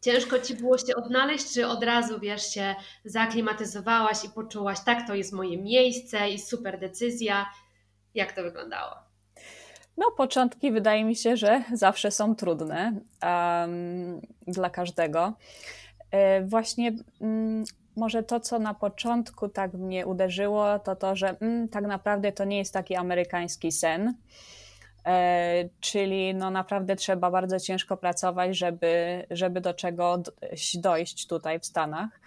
Ciężko ci było się odnaleźć, czy od razu wiesz, się zaaklimatyzowałaś i poczułaś, tak, to jest moje miejsce i super decyzja? Jak to wyglądało? No, początki wydaje mi się, że zawsze są trudne um, dla każdego. E, właśnie um, może to, co na początku tak mnie uderzyło, to to, że mm, tak naprawdę to nie jest taki amerykański sen. E, czyli no naprawdę trzeba bardzo ciężko pracować, żeby, żeby do czegoś dojść tutaj w Stanach.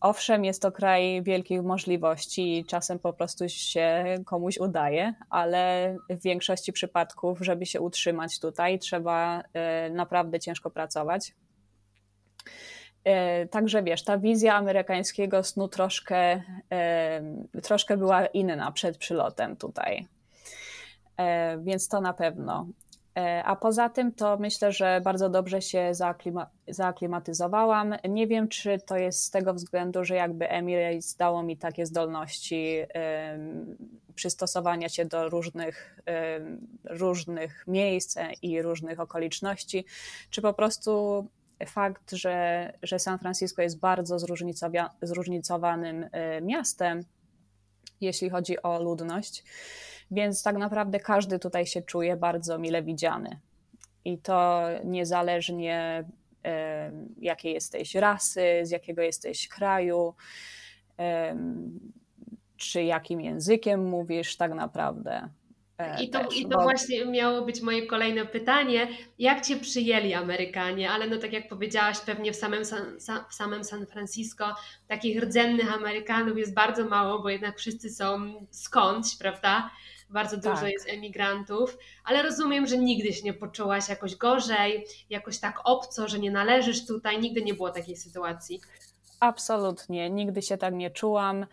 Owszem, jest to kraj wielkich możliwości i czasem po prostu się komuś udaje, ale w większości przypadków, żeby się utrzymać tutaj, trzeba e, naprawdę ciężko pracować. E, także wiesz, ta wizja amerykańskiego snu troszkę, e, troszkę była inna przed przylotem tutaj. E, więc to na pewno. A poza tym to myślę, że bardzo dobrze się zaaklimatyzowałam. Nie wiem, czy to jest z tego względu, że jakby Emirates dało mi takie zdolności przystosowania się do różnych, różnych miejsc i różnych okoliczności, czy po prostu fakt, że, że San Francisco jest bardzo zróżnicowanym y, miastem, jeśli chodzi o ludność, więc tak naprawdę każdy tutaj się czuje bardzo mile widziany. I to niezależnie y, jakiej jesteś rasy, z jakiego jesteś kraju, y, czy jakim językiem mówisz, tak naprawdę. I to, też, I to bo... właśnie miało być moje kolejne pytanie. Jak Cię przyjęli Amerykanie? Ale no tak jak powiedziałaś, pewnie w samym San, w samym San Francisco takich rdzennych Amerykanów jest bardzo mało, bo jednak wszyscy są skądś, prawda? Bardzo dużo tak. jest emigrantów, ale rozumiem, że nigdy się nie poczułaś jakoś gorzej, jakoś tak obco, że nie należysz tutaj. Nigdy nie było takiej sytuacji. Absolutnie, nigdy się tak nie czułam.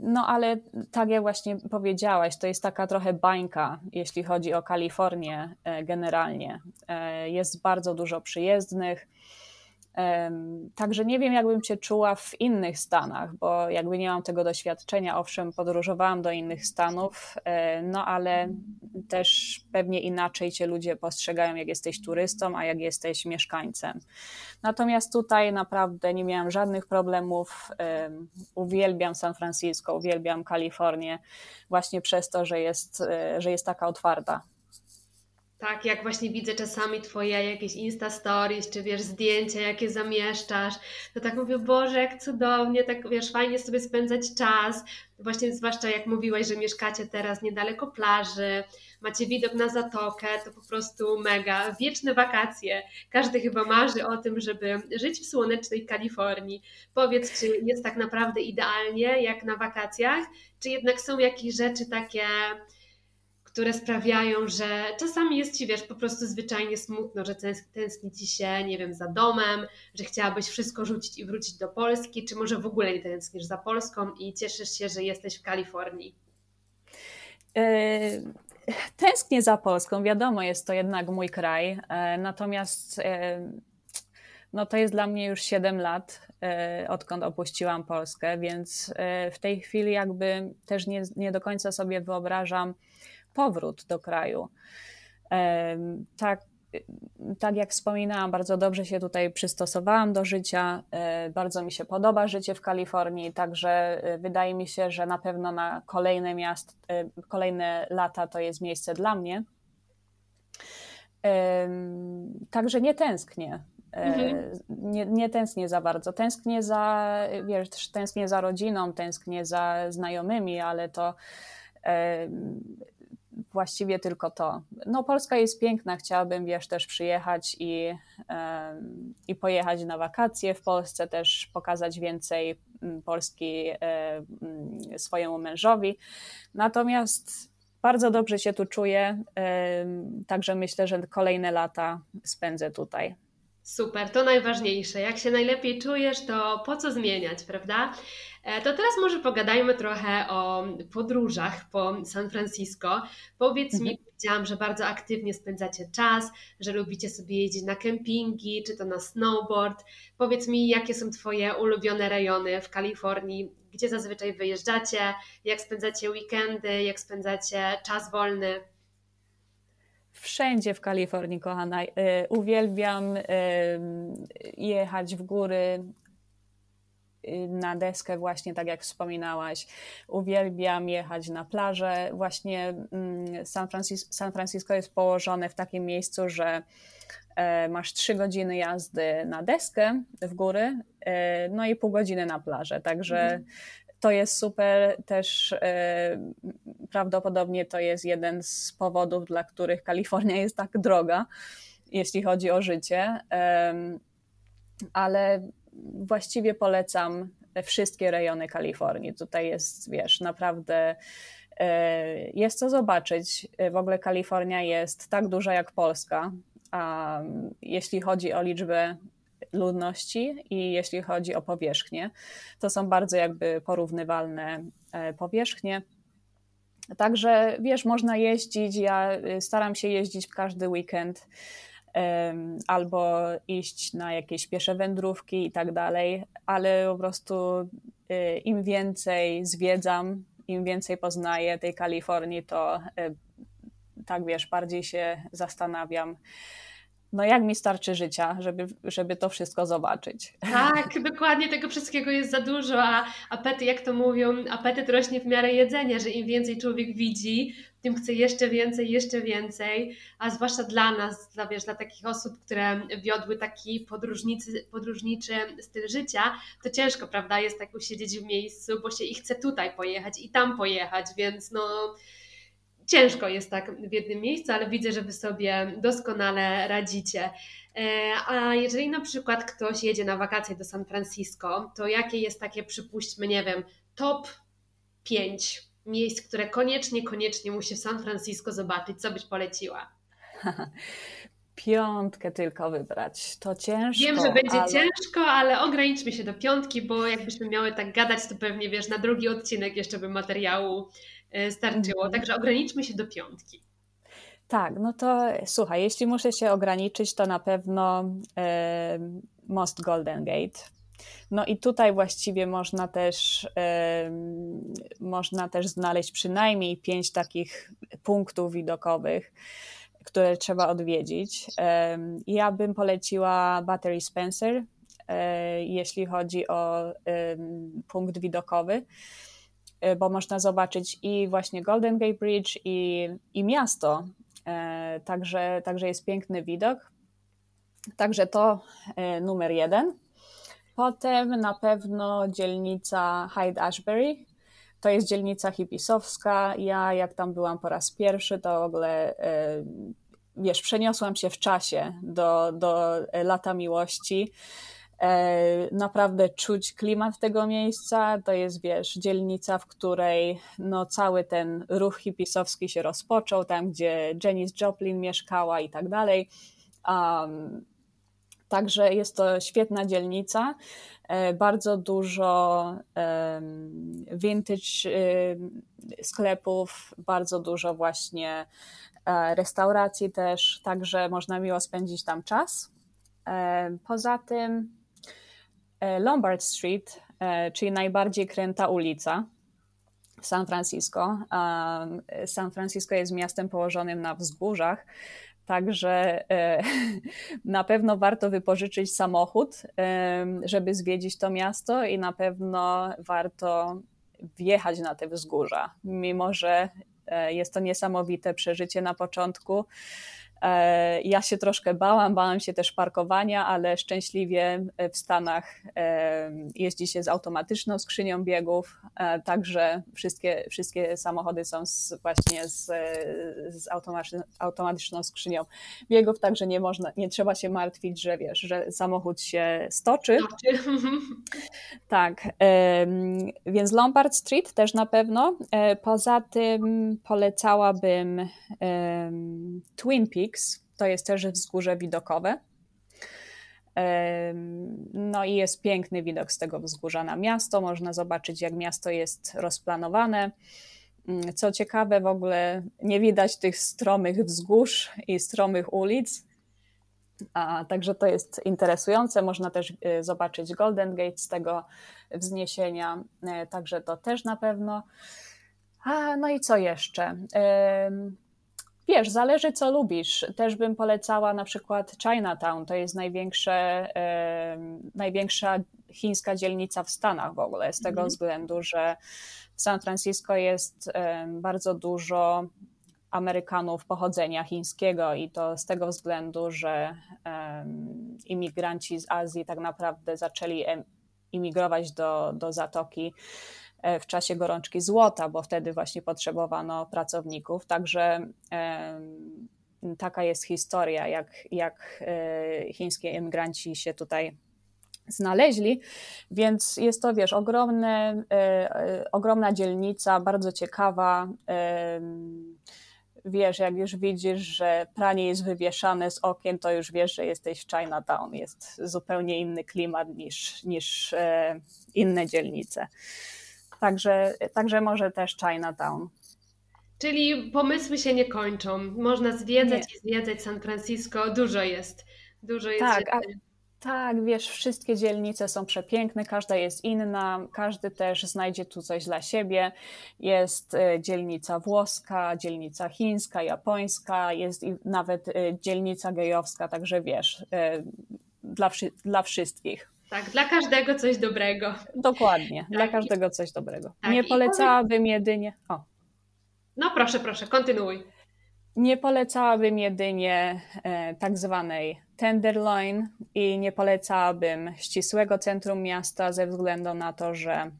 No ale tak jak właśnie powiedziałaś, to jest taka trochę bańka, jeśli chodzi o Kalifornię e, generalnie. E, jest bardzo dużo przyjezdnych. Także nie wiem, jakbym się czuła w innych stanach, bo jakby nie mam tego doświadczenia. Owszem, podróżowałam do innych stanów, e, no ale też pewnie inaczej cię ludzie postrzegają, jak jesteś turystą, a jak jesteś mieszkańcem. Natomiast tutaj naprawdę nie miałam żadnych problemów. Uwielbiam San Francisco, uwielbiam Kalifornię, właśnie przez to, że jest, e, że jest taka otwarta. Tak, jak właśnie widzę czasami Twoje jakieś Insta Stories, czy wiesz, zdjęcia, jakie zamieszczasz, to tak mówię, Boże, jak cudownie, tak wiesz, fajnie sobie spędzać czas. Właśnie zwłaszcza jak mówiłaś, że mieszkacie teraz niedaleko plaży, macie widok na zatokę, to po prostu mega. Wieczne wakacje. Każdy chyba marzy o tym, żeby żyć w słonecznej Kalifornii. Powiedz, czy jest tak naprawdę idealnie jak na wakacjach, czy jednak są jakieś rzeczy takie które sprawiają, że czasami jest ci, wiesz, po prostu zwyczajnie smutno, że tęskni ci się, nie wiem, za domem, że chciałabyś wszystko rzucić i wrócić do Polski, czy może w ogóle nie tęsknisz za Polską i cieszysz się, że jesteś w Kalifornii? E, tęsknię za Polską, wiadomo, jest to jednak mój kraj, e, natomiast e, no to jest dla mnie już 7 lat, odkąd opuściłam Polskę, więc w tej chwili jakby też nie, nie do końca sobie wyobrażam, powrót do kraju. Tak, tak jak wspominałam, bardzo dobrze się tutaj przystosowałam do życia. E, bardzo mi się podoba życie w Kalifornii, także e, wydaje mi się, że na pewno na kolejne miast, e, kolejne lata to jest miejsce dla mnie. Także nie tęsknię. Mhm. Nie, nie tęsknię za bardzo. Tęsknię za, wiesz, tęsknię za rodziną, tęsknię za znajomymi, ale to właściwie tylko to. No, Polska jest piękna, chciałabym, wiesz, też przyjechać i, i pojechać na wakacje w Polsce, też pokazać więcej mm, Polski swojemu mężowi. Natomiast bardzo dobrze się tu czuję, także myślę, że kolejne lata spędzę tutaj. Super, to najważniejsze. Jak się najlepiej czujesz, to po co zmieniać, prawda? E, to teraz może pogadajmy trochę o podróżach po San Francisco. Powiedz mhm. mi, widziałam, że bardzo aktywnie spędzacie czas, że lubicie sobie jeździć na kempingi, czy to na snowboard. Powiedz mi, jakie są Twoje ulubione rejony w Kalifornii, gdzie zazwyczaj wyjeżdżacie, jak spędzacie weekendy, jak spędzacie czas wolny. Wszędzie w Kalifornii, kochana. Y, uwielbiam y, jechać w góry, y, na deskę, właśnie tak jak wspominałaś. Uwielbiam jechać na plażę. Właśnie mm, San Francisco, San Francisco jest położone w takim miejscu, że e, masz trzy godziny jazdy na deskę w góry, e, no i pół godziny na plażę. Także mhm to jest super. Też e, prawdopodobnie to jest jeden z powodów, dla których Kalifornia jest tak droga, jeśli chodzi o życie. ale właściwie polecam wszystkie rejony Kalifornii. Tutaj jest, wiesz, naprawdę e, jest co zobaczyć. W ogóle Kalifornia jest tak duża jak Polska. A jeśli chodzi o liczbę ludności i jeśli chodzi o powierzchnię, to są bardzo jakby porównywalne e, powierzchnie. Także wiesz, można jeździć. Ja y, staram się jeździć każdy weekend albo iść na jakieś piesze wędrówki i tak dalej, ale po prostu y, im więcej zwiedzam, im więcej poznaję tej Kalifornii, to y, tak wiesz, bardziej się zastanawiam, no jak mi starczy życia, żeby, żeby to wszystko zobaczyć. Tak, dokładnie tego wszystkiego jest za dużo, a apety, jak to mówią, apetyt rośnie w miarę jedzenia, że im więcej człowiek widzi, tym chce jeszcze więcej, jeszcze więcej, a zwłaszcza dla nas, dla, wiesz, dla takich osób, które wiodły taki podróżnicy, podróżniczy styl życia, to ciężko, prawda, jest tak usiedzieć w miejscu, bo się i chce tutaj pojechać i tam pojechać, więc no ciężko jest tak w jednym miejscu, ale widzę, że Wy sobie doskonale radzicie. E, a jeżeli na przykład ktoś jedzie na wakacje do San Francisco, to jakie jest takie, przypuśćmy, nie wiem, top 5 miejsc, które koniecznie, koniecznie musi w San Francisco zobaczyć? Co byś poleciła? Piątkę tylko wybrać. To ciężko. Wiem, że będzie ale... ciężko, ale ograniczmy się do piątki, bo jakbyśmy miały tak gadać, to pewnie wiesz, na drugi odcinek jeszcze by materiału e, starczyło. Mhm. Także ograniczmy się do piątki. Tak, no to słuchaj, jeśli muszę się ograniczyć, to na pewno e, Most Golden Gate. No i tutaj właściwie można też, e, można też znaleźć przynajmniej pięć takich punktów widokowych, które trzeba odwiedzić. Ja bym poleciła Battery Spencer, e, jeśli chodzi o punkt widokowy e, bo można zobaczyć i właśnie Golden Gate Bridge, i, i miasto E, także, także jest piękny widok. Także to numer jeden. Potem na pewno dzielnica Hyde Ashbury. To jest dzielnica hipisowska. Ja, jak tam byłam po raz pierwszy, to w ogóle e, wiesz, przeniosłam się w czasie do, do lata miłości. E, naprawdę czuć klimat tego miejsca. To jest, wiesz, dzielnica, w której no, cały ten ruch hipisowski się rozpoczął, tam gdzie Janis Joplin mieszkała i tak dalej. Um, także jest to świetna dzielnica. E, bardzo dużo vintage sklepów, bardzo dużo właśnie e, restauracji też, także można miło spędzić tam czas. Poza tym E, Lombard Street, e, czyli najbardziej kręta ulica w San Francisco. San Francisco jest miastem położonym na wzgórzach, Także e, na pewno warto wypożyczyć samochód, żeby zwiedzić to miasto i na pewno warto wjechać na te wzgórza, mimo że jest to niesamowite przeżycie na początku. E, ja się troszkę bałam, bałam się też parkowania, ale szczęśliwie w Stanach e, jeździ się z automatyczną skrzynią biegów, e, także wszystkie, wszystkie samochody są z, właśnie z, z automatyczną skrzynią biegów, także nie można, nie trzeba się martwić, że wiesz, że samochód się stoczy. Tak, więc Lombard Street też na pewno. Poza tym polecałabym Twin Peaks, to jest też wzgórze widokowe. No i jest piękny widok z tego wzgórza na miasto. Można zobaczyć, jak miasto jest rozplanowane. Mm, co ciekawe, w ogóle nie widać tych stromych wzgórz i stromych ulic. A, także to jest interesujące. Można też y, zobaczyć Golden Gate z tego wzniesienia, e, także to też na pewno. A, no i co jeszcze? Wiesz, zależy co lubisz. Też bym polecała na przykład Chinatown. To jest największe, największa chińska dzielnica w Stanach w ogóle, z tego mm. względu, że w San Francisco jest bardzo dużo Amerykanów pochodzenia chińskiego i to z tego względu, że imigranci z Azji tak naprawdę zaczęli imigrować do, do Zatoki w czasie gorączki złota, bo wtedy właśnie potrzebowano pracowników. Także taka jest historia, jak, jak e, chińskie emigranci się tutaj znaleźli, więc jest to, wiesz, ogromne, e, ogromna dzielnica, bardzo ciekawa. Wiesz, jak już widzisz, że pranie jest wywieszane z okien, to już wiesz, że jesteś w Chinatown. Jest zupełnie inny klimat niż, niż inne dzielnice. Także, także może też Chinatown. Czyli pomysły się nie kończą. Można zwiedzać nie. i zwiedzać San Francisco. Dużo jest. Dużo jest. Tak, a, tak, wiesz, wszystkie dzielnice są przepiękne, każda jest inna, każdy też znajdzie tu coś dla siebie. Jest e, dzielnica włoska, dzielnica chińska, japońska, jest nawet e, dzielnica gejowska, także wiesz, e, dla, dla wszystkich. Tak, dla każdego coś dobrego. Dokładnie, tak. dla każdego coś dobrego. Tak. Nie polecałabym jedynie. O. No proszę, proszę, kontynuuj. Nie polecałabym jedynie e, tak zwanej tenderloin i nie polecałabym ścisłego centrum miasta ze względu na to, że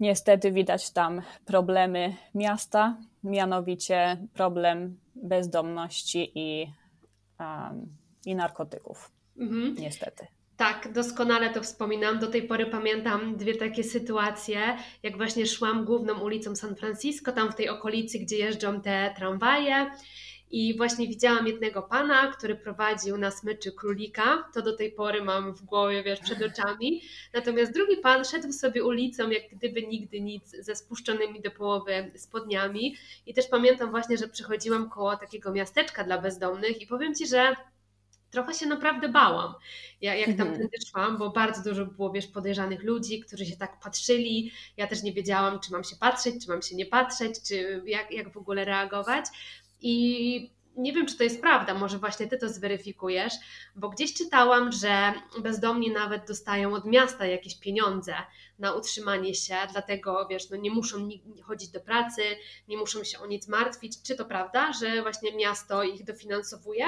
niestety widać tam problemy miasta mianowicie problem bezdomności i, um, i narkotyków. Mhm. Niestety. Tak, doskonale to wspominam. Do tej pory pamiętam dwie takie sytuacje, jak właśnie szłam główną ulicą San Francisco, tam w tej okolicy, gdzie jeżdżą te tramwaje. I właśnie widziałam jednego pana, który prowadził na smyczy królika. To do tej pory mam w głowie, wiesz, przed oczami. Natomiast drugi pan szedł sobie ulicą, jak gdyby nigdy nic, ze spuszczonymi do połowy spodniami. I też pamiętam właśnie, że przychodziłam koło takiego miasteczka dla bezdomnych i powiem ci, że trochę się naprawdę bałam, jak, jak tam mhm. szłam, bo bardzo dużo było, wiesz, podejrzanych ludzi, którzy się tak patrzyli. Ja też nie wiedziałam, czy mam się patrzeć, czy mam się nie patrzeć, czy jak, jak w ogóle reagować. I nie wiem, czy to jest prawda, może właśnie ty to zweryfikujesz, bo gdzieś czytałam, że bezdomni nawet dostają od miasta jakieś pieniądze na utrzymanie się, dlatego wiesz, no nie muszą chodzić do pracy, nie muszą się o nic martwić. Czy to prawda, że właśnie miasto ich dofinansowuje?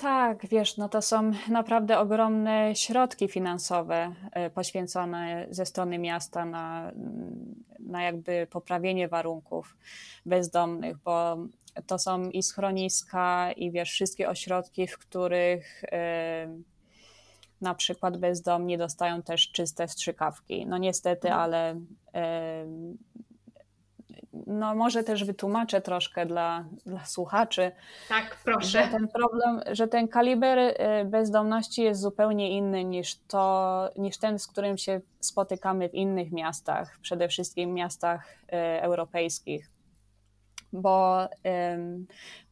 Tak, wiesz, no to są naprawdę ogromne środki finansowe e, poświęcone ze strony miasta na, na jakby poprawienie warunków bezdomnych, bo to są i schroniska, i wiesz, wszystkie ośrodki, w których e, na przykład bezdomni dostają też czyste strzykawki. No niestety, mhm. ale e, no może też wytłumaczę troszkę dla, dla słuchaczy. Tak, proszę. Że ten problem, że ten kaliber y, bezdomności jest zupełnie inny niż, to, niż ten, z którym się spotykamy w innych miastach, przede wszystkim miastach y, europejskich. Bo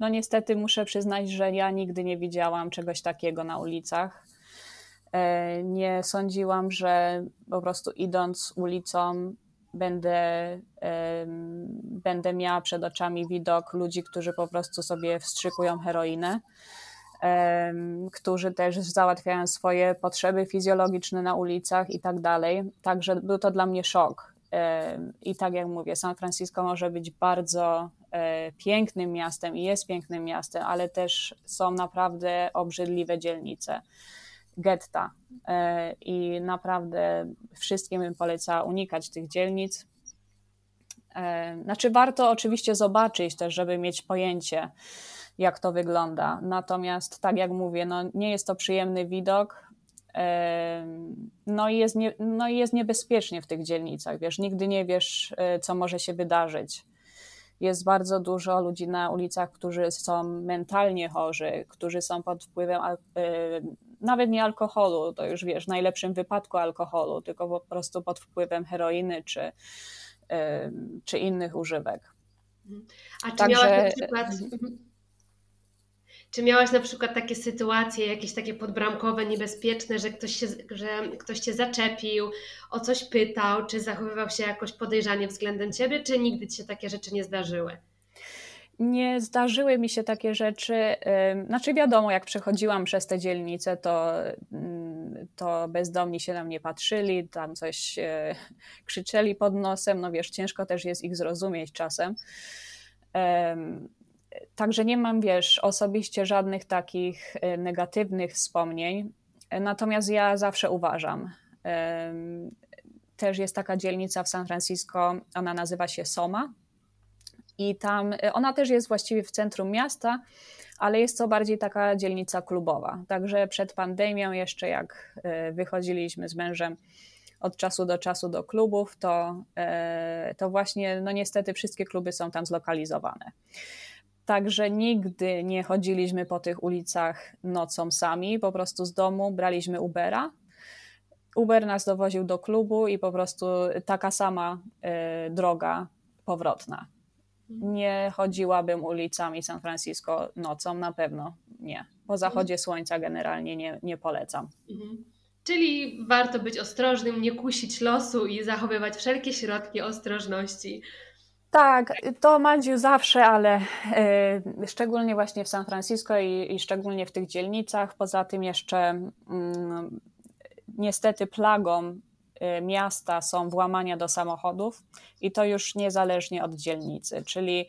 no niestety muszę przyznać, że ja nigdy nie widziałam czegoś takiego na ulicach. E, nie sądziłam, że po prostu idąc ulicą będę, będę miała przed oczami widok ludzi, którzy po prostu sobie wstrzykują heroinę, którzy też załatwiają swoje potrzeby fizjologiczne na ulicach i tak dalej. Także był to dla mnie szok. I tak jak mówię, San Francisco może być bardzo e, pięknym miastem i jest pięknym miastem, ale też są naprawdę obrzydliwe dzielnice getta. E, I naprawdę wszystkim bym polecała unikać tych dzielnic. E, znaczy, warto oczywiście zobaczyć też, żeby mieć pojęcie, jak to wygląda. Natomiast, tak jak mówię, no, nie jest to przyjemny widok. E, no i, jest nie, no i jest niebezpiecznie w tych dzielnicach. Wiesz, nigdy nie wiesz, co może się wydarzyć. Jest bardzo dużo ludzi na ulicach, którzy są mentalnie chorzy, którzy są pod wpływem nawet nie alkoholu, to już wiesz, w najlepszym wypadku alkoholu, tylko po prostu pod wpływem heroiny czy, czy innych używek. A czy Także... miałaś na przykład. Mhm. Czy miałaś na przykład takie sytuacje, jakieś takie podbramkowe, niebezpieczne, że ktoś, się, że ktoś cię zaczepił, o coś pytał, czy zachowywał się jakoś podejrzanie względem ciebie, czy nigdy ci się takie rzeczy nie zdarzyły? Nie zdarzyły mi się takie rzeczy. Znaczy, wiadomo, jak przechodziłam przez te dzielnice, to, to bezdomni się na mnie patrzyli, tam coś e, krzyczeli pod nosem. No wiesz, ciężko też jest ich zrozumieć czasem. Także nie mam, wiesz, osobiście żadnych takich e, negatywnych wspomnień. Natomiast ja zawsze uważam. Też jest taka dzielnica w San Francisco, ona nazywa się Soma i tam y, ona też jest właściwie w centrum miasta, ale jest to bardziej taka dzielnica klubowa. Także przed pandemią, jeszcze jak y, wychodziliśmy z mężem od czasu do czasu do klubów, to, y, to właśnie, no niestety, wszystkie kluby są tam zlokalizowane. Także nigdy nie chodziliśmy po tych ulicach nocą sami, po prostu z domu braliśmy Ubera. Uber nas dowoził do klubu i po prostu taka sama droga powrotna. Nie chodziłabym ulicami San Francisco nocą, na pewno nie. Po zachodzie słońca generalnie nie, nie polecam. Mhm. Czyli warto być ostrożnym, nie kusić losu i zachowywać wszelkie środki ostrożności. Tak, to Madziu zawsze, ale y, szczególnie właśnie w San Francisco i, i, szczególnie w tych dzielnicach. Poza tym jeszcze y, niestety plagą miasta są włamania do samochodów i to już niezależnie od dzielnicy, czyli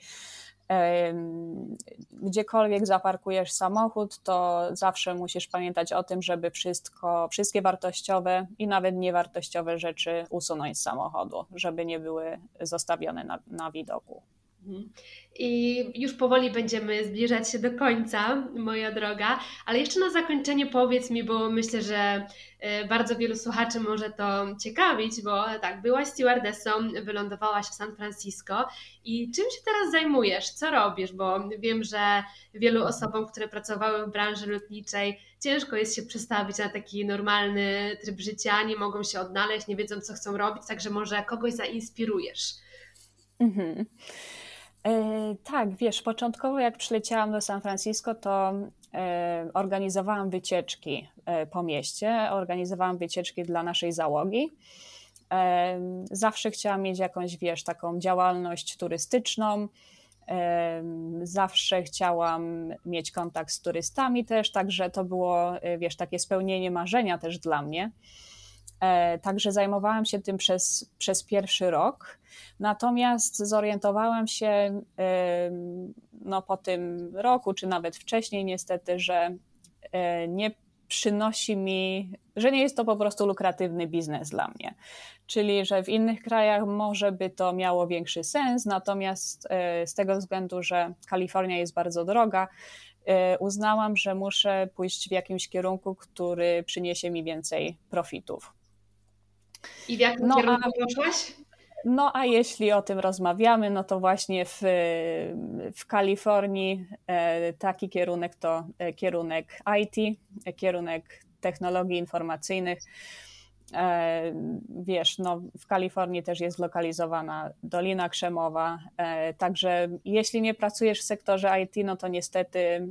gdziekolwiek zaparkujesz samochód, to zawsze musisz pamiętać o tym, żeby wszystko, wszystkie wartościowe i nawet niewartościowe rzeczy usunąć z samochodu, żeby nie były zostawione na, na widoku. I już powoli będziemy zbliżać się do końca, moja droga, ale jeszcze na zakończenie powiedz mi, bo myślę, że e, bardzo wielu słuchaczy może to ciekawić, bo tak, byłaś stewardessą, wylądowałaś w San Francisco i czym się teraz zajmujesz? Co robisz? Bo wiem, że wielu osobom, które pracowały w branży lotniczej, ciężko jest się przestawić na taki normalny tryb życia, nie mogą się odnaleźć, nie wiedzą, co chcą robić, także może kogoś zainspirujesz. Mhm. Tak, wiesz, początkowo jak przyleciałam do San Francisco, to e, organizowałam wycieczki e, po mieście, organizowałam wycieczki dla naszej załogi. Zawsze chciałam mieć jakąś, wiesz, taką działalność turystyczną. Zawsze chciałam mieć kontakt z turystami też, także to było, wiesz, takie spełnienie marzenia też dla mnie. E, także zajmowałam się tym przez, przez pierwszy rok. Natomiast zorientowałam się no, po tym roku, czy nawet wcześniej, niestety, że e, nie przynosi mi, że nie jest to po prostu lukratywny biznes dla mnie. Czyli, że w innych krajach może by to miało większy sens, natomiast e, z tego względu, że Kalifornia jest bardzo droga, uznałam, że muszę pójść w jakimś kierunku, który przyniesie mi więcej profitów. I w jakim no, kierunku a, poszłaś? No a jeśli o tym rozmawiamy, no to właśnie w, w Kalifornii e, taki kierunek to e, kierunek IT, kierunek technologii informacyjnych. E, wiesz, no w Kalifornii też jest zlokalizowana Dolina Krzemowa, także jeśli nie pracujesz w sektorze IT, no to niestety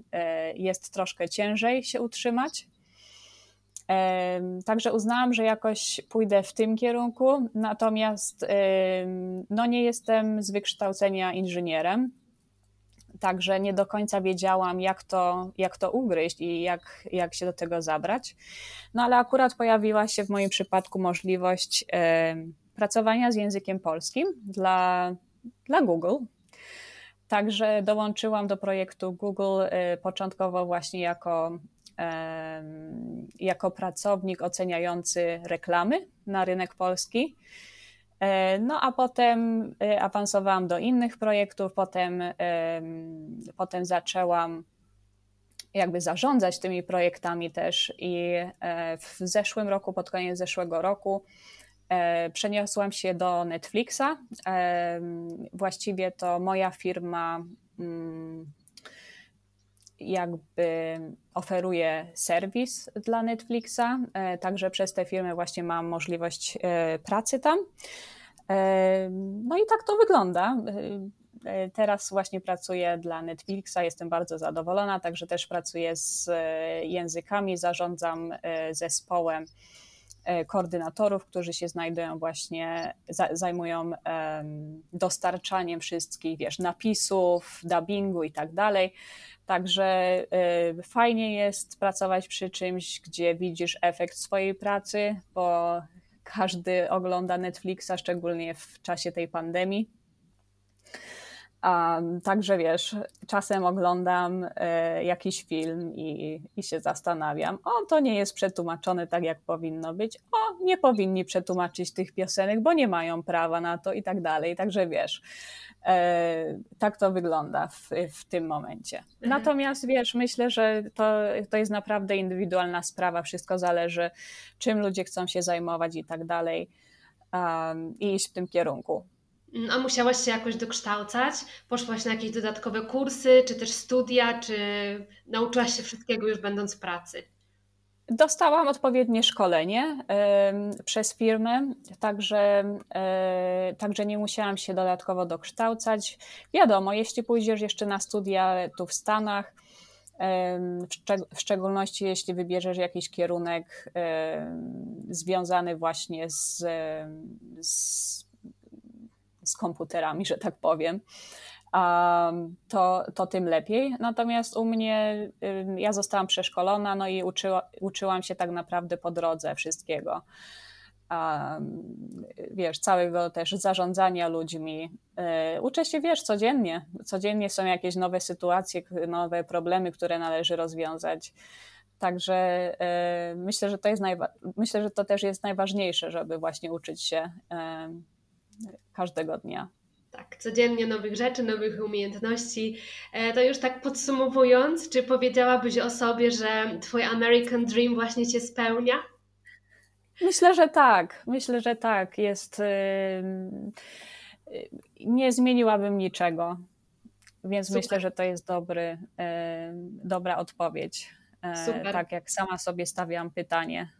jest troszkę ciężej się utrzymać Także uznałam, że jakoś pójdę w tym kierunku, natomiast no nie jestem z wykształcenia inżynierem, także nie do końca wiedziałam, jak to, jak to ugryźć i jak, jak się do tego zabrać. No ale akurat pojawiła się w moim przypadku możliwość pracowania z językiem polskim dla, dla Google. Także dołączyłam do projektu Google y, początkowo właśnie jako jako pracownik oceniający reklamy na rynek polski. E, no a potem e, awansowałam do innych projektów, potem, potem zaczęłam jakby zarządzać tymi projektami też i e, w zeszłym roku, pod koniec zeszłego roku przeniosłam się do Netflixa. Właściwie to moja firma mm, jakby oferuje serwis dla Netflixa, e, także przez te firmy właśnie mam możliwość e, pracy tam. E, no i tak to wygląda. Teraz właśnie pracuję dla Netflixa, jestem bardzo zadowolona, także też pracuję z językami, zarządzam zespołem koordynatorów, którzy się znajdują właśnie, zajmują dostarczaniem wszystkich, wiesz, napisów, dubbingu i tak dalej. Także y, fajnie jest pracować przy czymś, gdzie widzisz efekt swojej pracy, bo każdy ogląda Netflixa, szczególnie w czasie tej pandemii. Um, także wiesz, czasem oglądam e, jakiś film i, i się zastanawiam, o, to nie jest przetłumaczone tak, jak powinno być, o, nie powinni przetłumaczyć tych piosenek, bo nie mają prawa na to i tak dalej. Także wiesz, e, tak to wygląda w, w tym momencie. Mhm. Natomiast wiesz, myślę, że to, to jest naprawdę indywidualna sprawa, wszystko zależy, czym ludzie chcą się zajmować i tak dalej. Um, i iść w tym kierunku. Mm, a musiałaś się jakoś dokształcać? Poszłaś na jakieś dodatkowe kursy, czy też studia, czy nauczyłaś się wszystkiego już będąc w pracy? Dostałam odpowiednie szkolenie y, przez firmę, także, y, także nie musiałam się dodatkowo dokształcać. Wiadomo, jeśli pójdziesz jeszcze na studia tu w Stanach, w, szczególności jeśli wybierzesz jakiś kierunek związany właśnie z, z z komputerami, że tak powiem, to, to tym lepiej. Natomiast u mnie ja zostałam przeszkolona, no i uczyła, uczyłam się tak naprawdę po drodze wszystkiego. Wiesz, całego też zarządzania ludźmi. Y, uczę się, wiesz, codziennie. Codziennie są jakieś nowe sytuacje, nowe problemy, które należy rozwiązać. Także y, myślę, że to jest myślę, że to też jest najważniejsze, żeby właśnie uczyć się każdego dnia. Tak, codziennie nowych rzeczy, nowych umiejętności. E, to już tak podsumowując, czy powiedziałabyś o sobie, że Twój American Dream właśnie Cię spełnia? Myślę, że tak. Myślę, że tak. Jest. Nie zmieniłabym niczego, więc Super. myślę, że to jest dobry, dobra odpowiedź. E, Super. Tak jak sama sobie stawiam pytanie.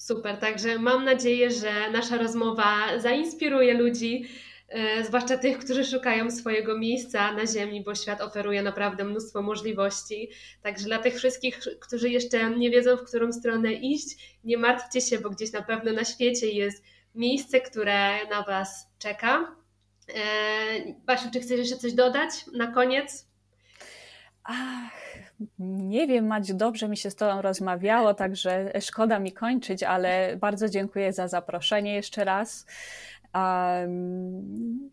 Super, także mam nadzieję, że nasza rozmowa zainspiruje ludzi, e, zwłaszcza tych, którzy szukają swojego miejsca na Ziemi, bo świat oferuje naprawdę mnóstwo możliwości. Także dla tych wszystkich, którzy jeszcze nie wiedzą, w którą stronę iść, nie martwcie się, bo gdzieś na pewno na świecie jest miejsce, które na Was czeka. E, Basiu, czy chcesz jeszcze coś dodać na koniec? Ach, nie wiem, Madziu, dobrze mi się z Tobą rozmawiało, także szkoda mi kończyć, ale bardzo dziękuję za zaproszenie jeszcze raz. Um,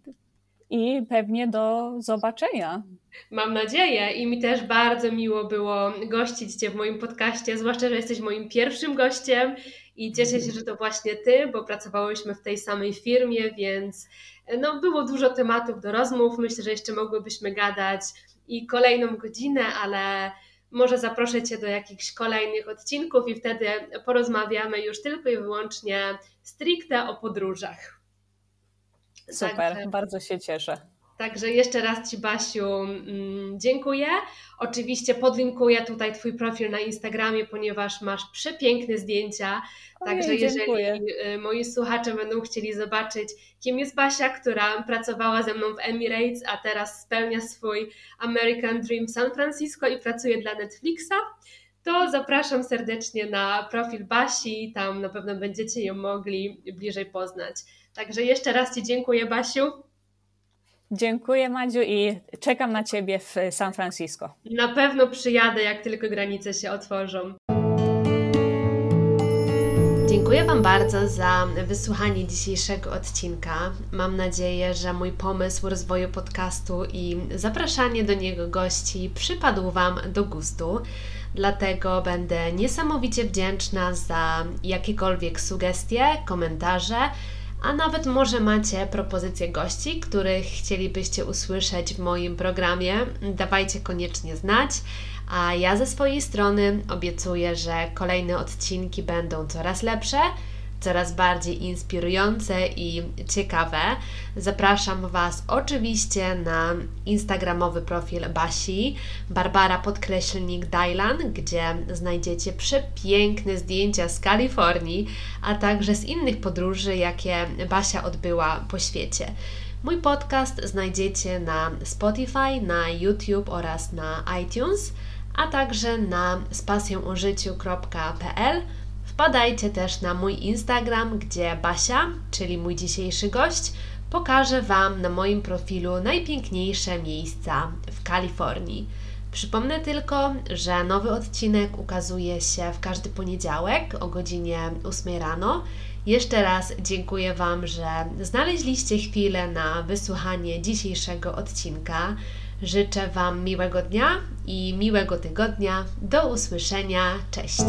I pewnie do zobaczenia. Mam nadzieję i mi też bardzo miło było gościć Cię w moim podcaście, zwłaszcza, że jesteś moim pierwszym gościem i cieszę się, że to właśnie Ty, bo pracowałyśmy w tej samej firmie, więc no, było dużo tematów do rozmów. Myślę, że jeszcze mogłybyśmy gadać i kolejną godzinę, ale może zaproszę Cię do jakichś kolejnych odcinków i wtedy porozmawiamy już tylko i wyłącznie stricte o podróżach. Super, Także... bardzo się cieszę. Także jeszcze raz Ci, Basiu, mm, dziękuję. Oczywiście podlinkuję tutaj Twój profil na Instagramie, ponieważ masz przepiękne zdjęcia. Także Ojej, jeżeli y, moi słuchacze będą chcieli zobaczyć, kim jest Basia, która pracowała ze mną w Emirates, a teraz spełnia swój American Dream San Francisco i pracuje dla Netflixa, to zapraszam serdecznie na profil Basi. Tam na pewno będziecie ją mogli bliżej poznać. Także jeszcze raz Ci dziękuję, Basiu. Dziękuję Madziu i czekam na Ciebie w San Francisco. Na pewno przyjadę, jak tylko granice się otworzą. Dziękuję Wam bardzo za wysłuchanie dzisiejszego odcinka. Mam nadzieję, że mój pomysł rozwoju podcastu i zapraszanie do niego gości przypadł Wam do gustu. Dlatego będę niesamowicie wdzięczna za jakiekolwiek sugestie, komentarze a nawet może macie propozycje gości, których chcielibyście usłyszeć w moim programie, dawajcie koniecznie znać. A ja ze swojej strony obiecuję, że kolejne odcinki będą coraz lepsze coraz bardziej inspirujące i ciekawe. Zapraszam Was oczywiście na instagramowy profil Basi, Barbara podkreślnik Dylan, gdzie znajdziecie przepiękne zdjęcia z Kalifornii, a także z innych podróży, jakie Basia odbyła po świecie. Mój podcast znajdziecie na Spotify, na YouTube oraz na iTunes, a także na spasjonożyciu.pl Wpadajcie też na mój Instagram, gdzie Basia, czyli mój dzisiejszy gość, pokaże Wam na moim profilu najpiękniejsze miejsca w Kalifornii. Przypomnę tylko, że nowy odcinek ukazuje się w każdy poniedziałek o godzinie 8 rano. Jeszcze raz dziękuję Wam, że znaleźliście chwilę na wysłuchanie dzisiejszego odcinka. Życzę Wam miłego dnia i miłego tygodnia. Do usłyszenia. Cześć!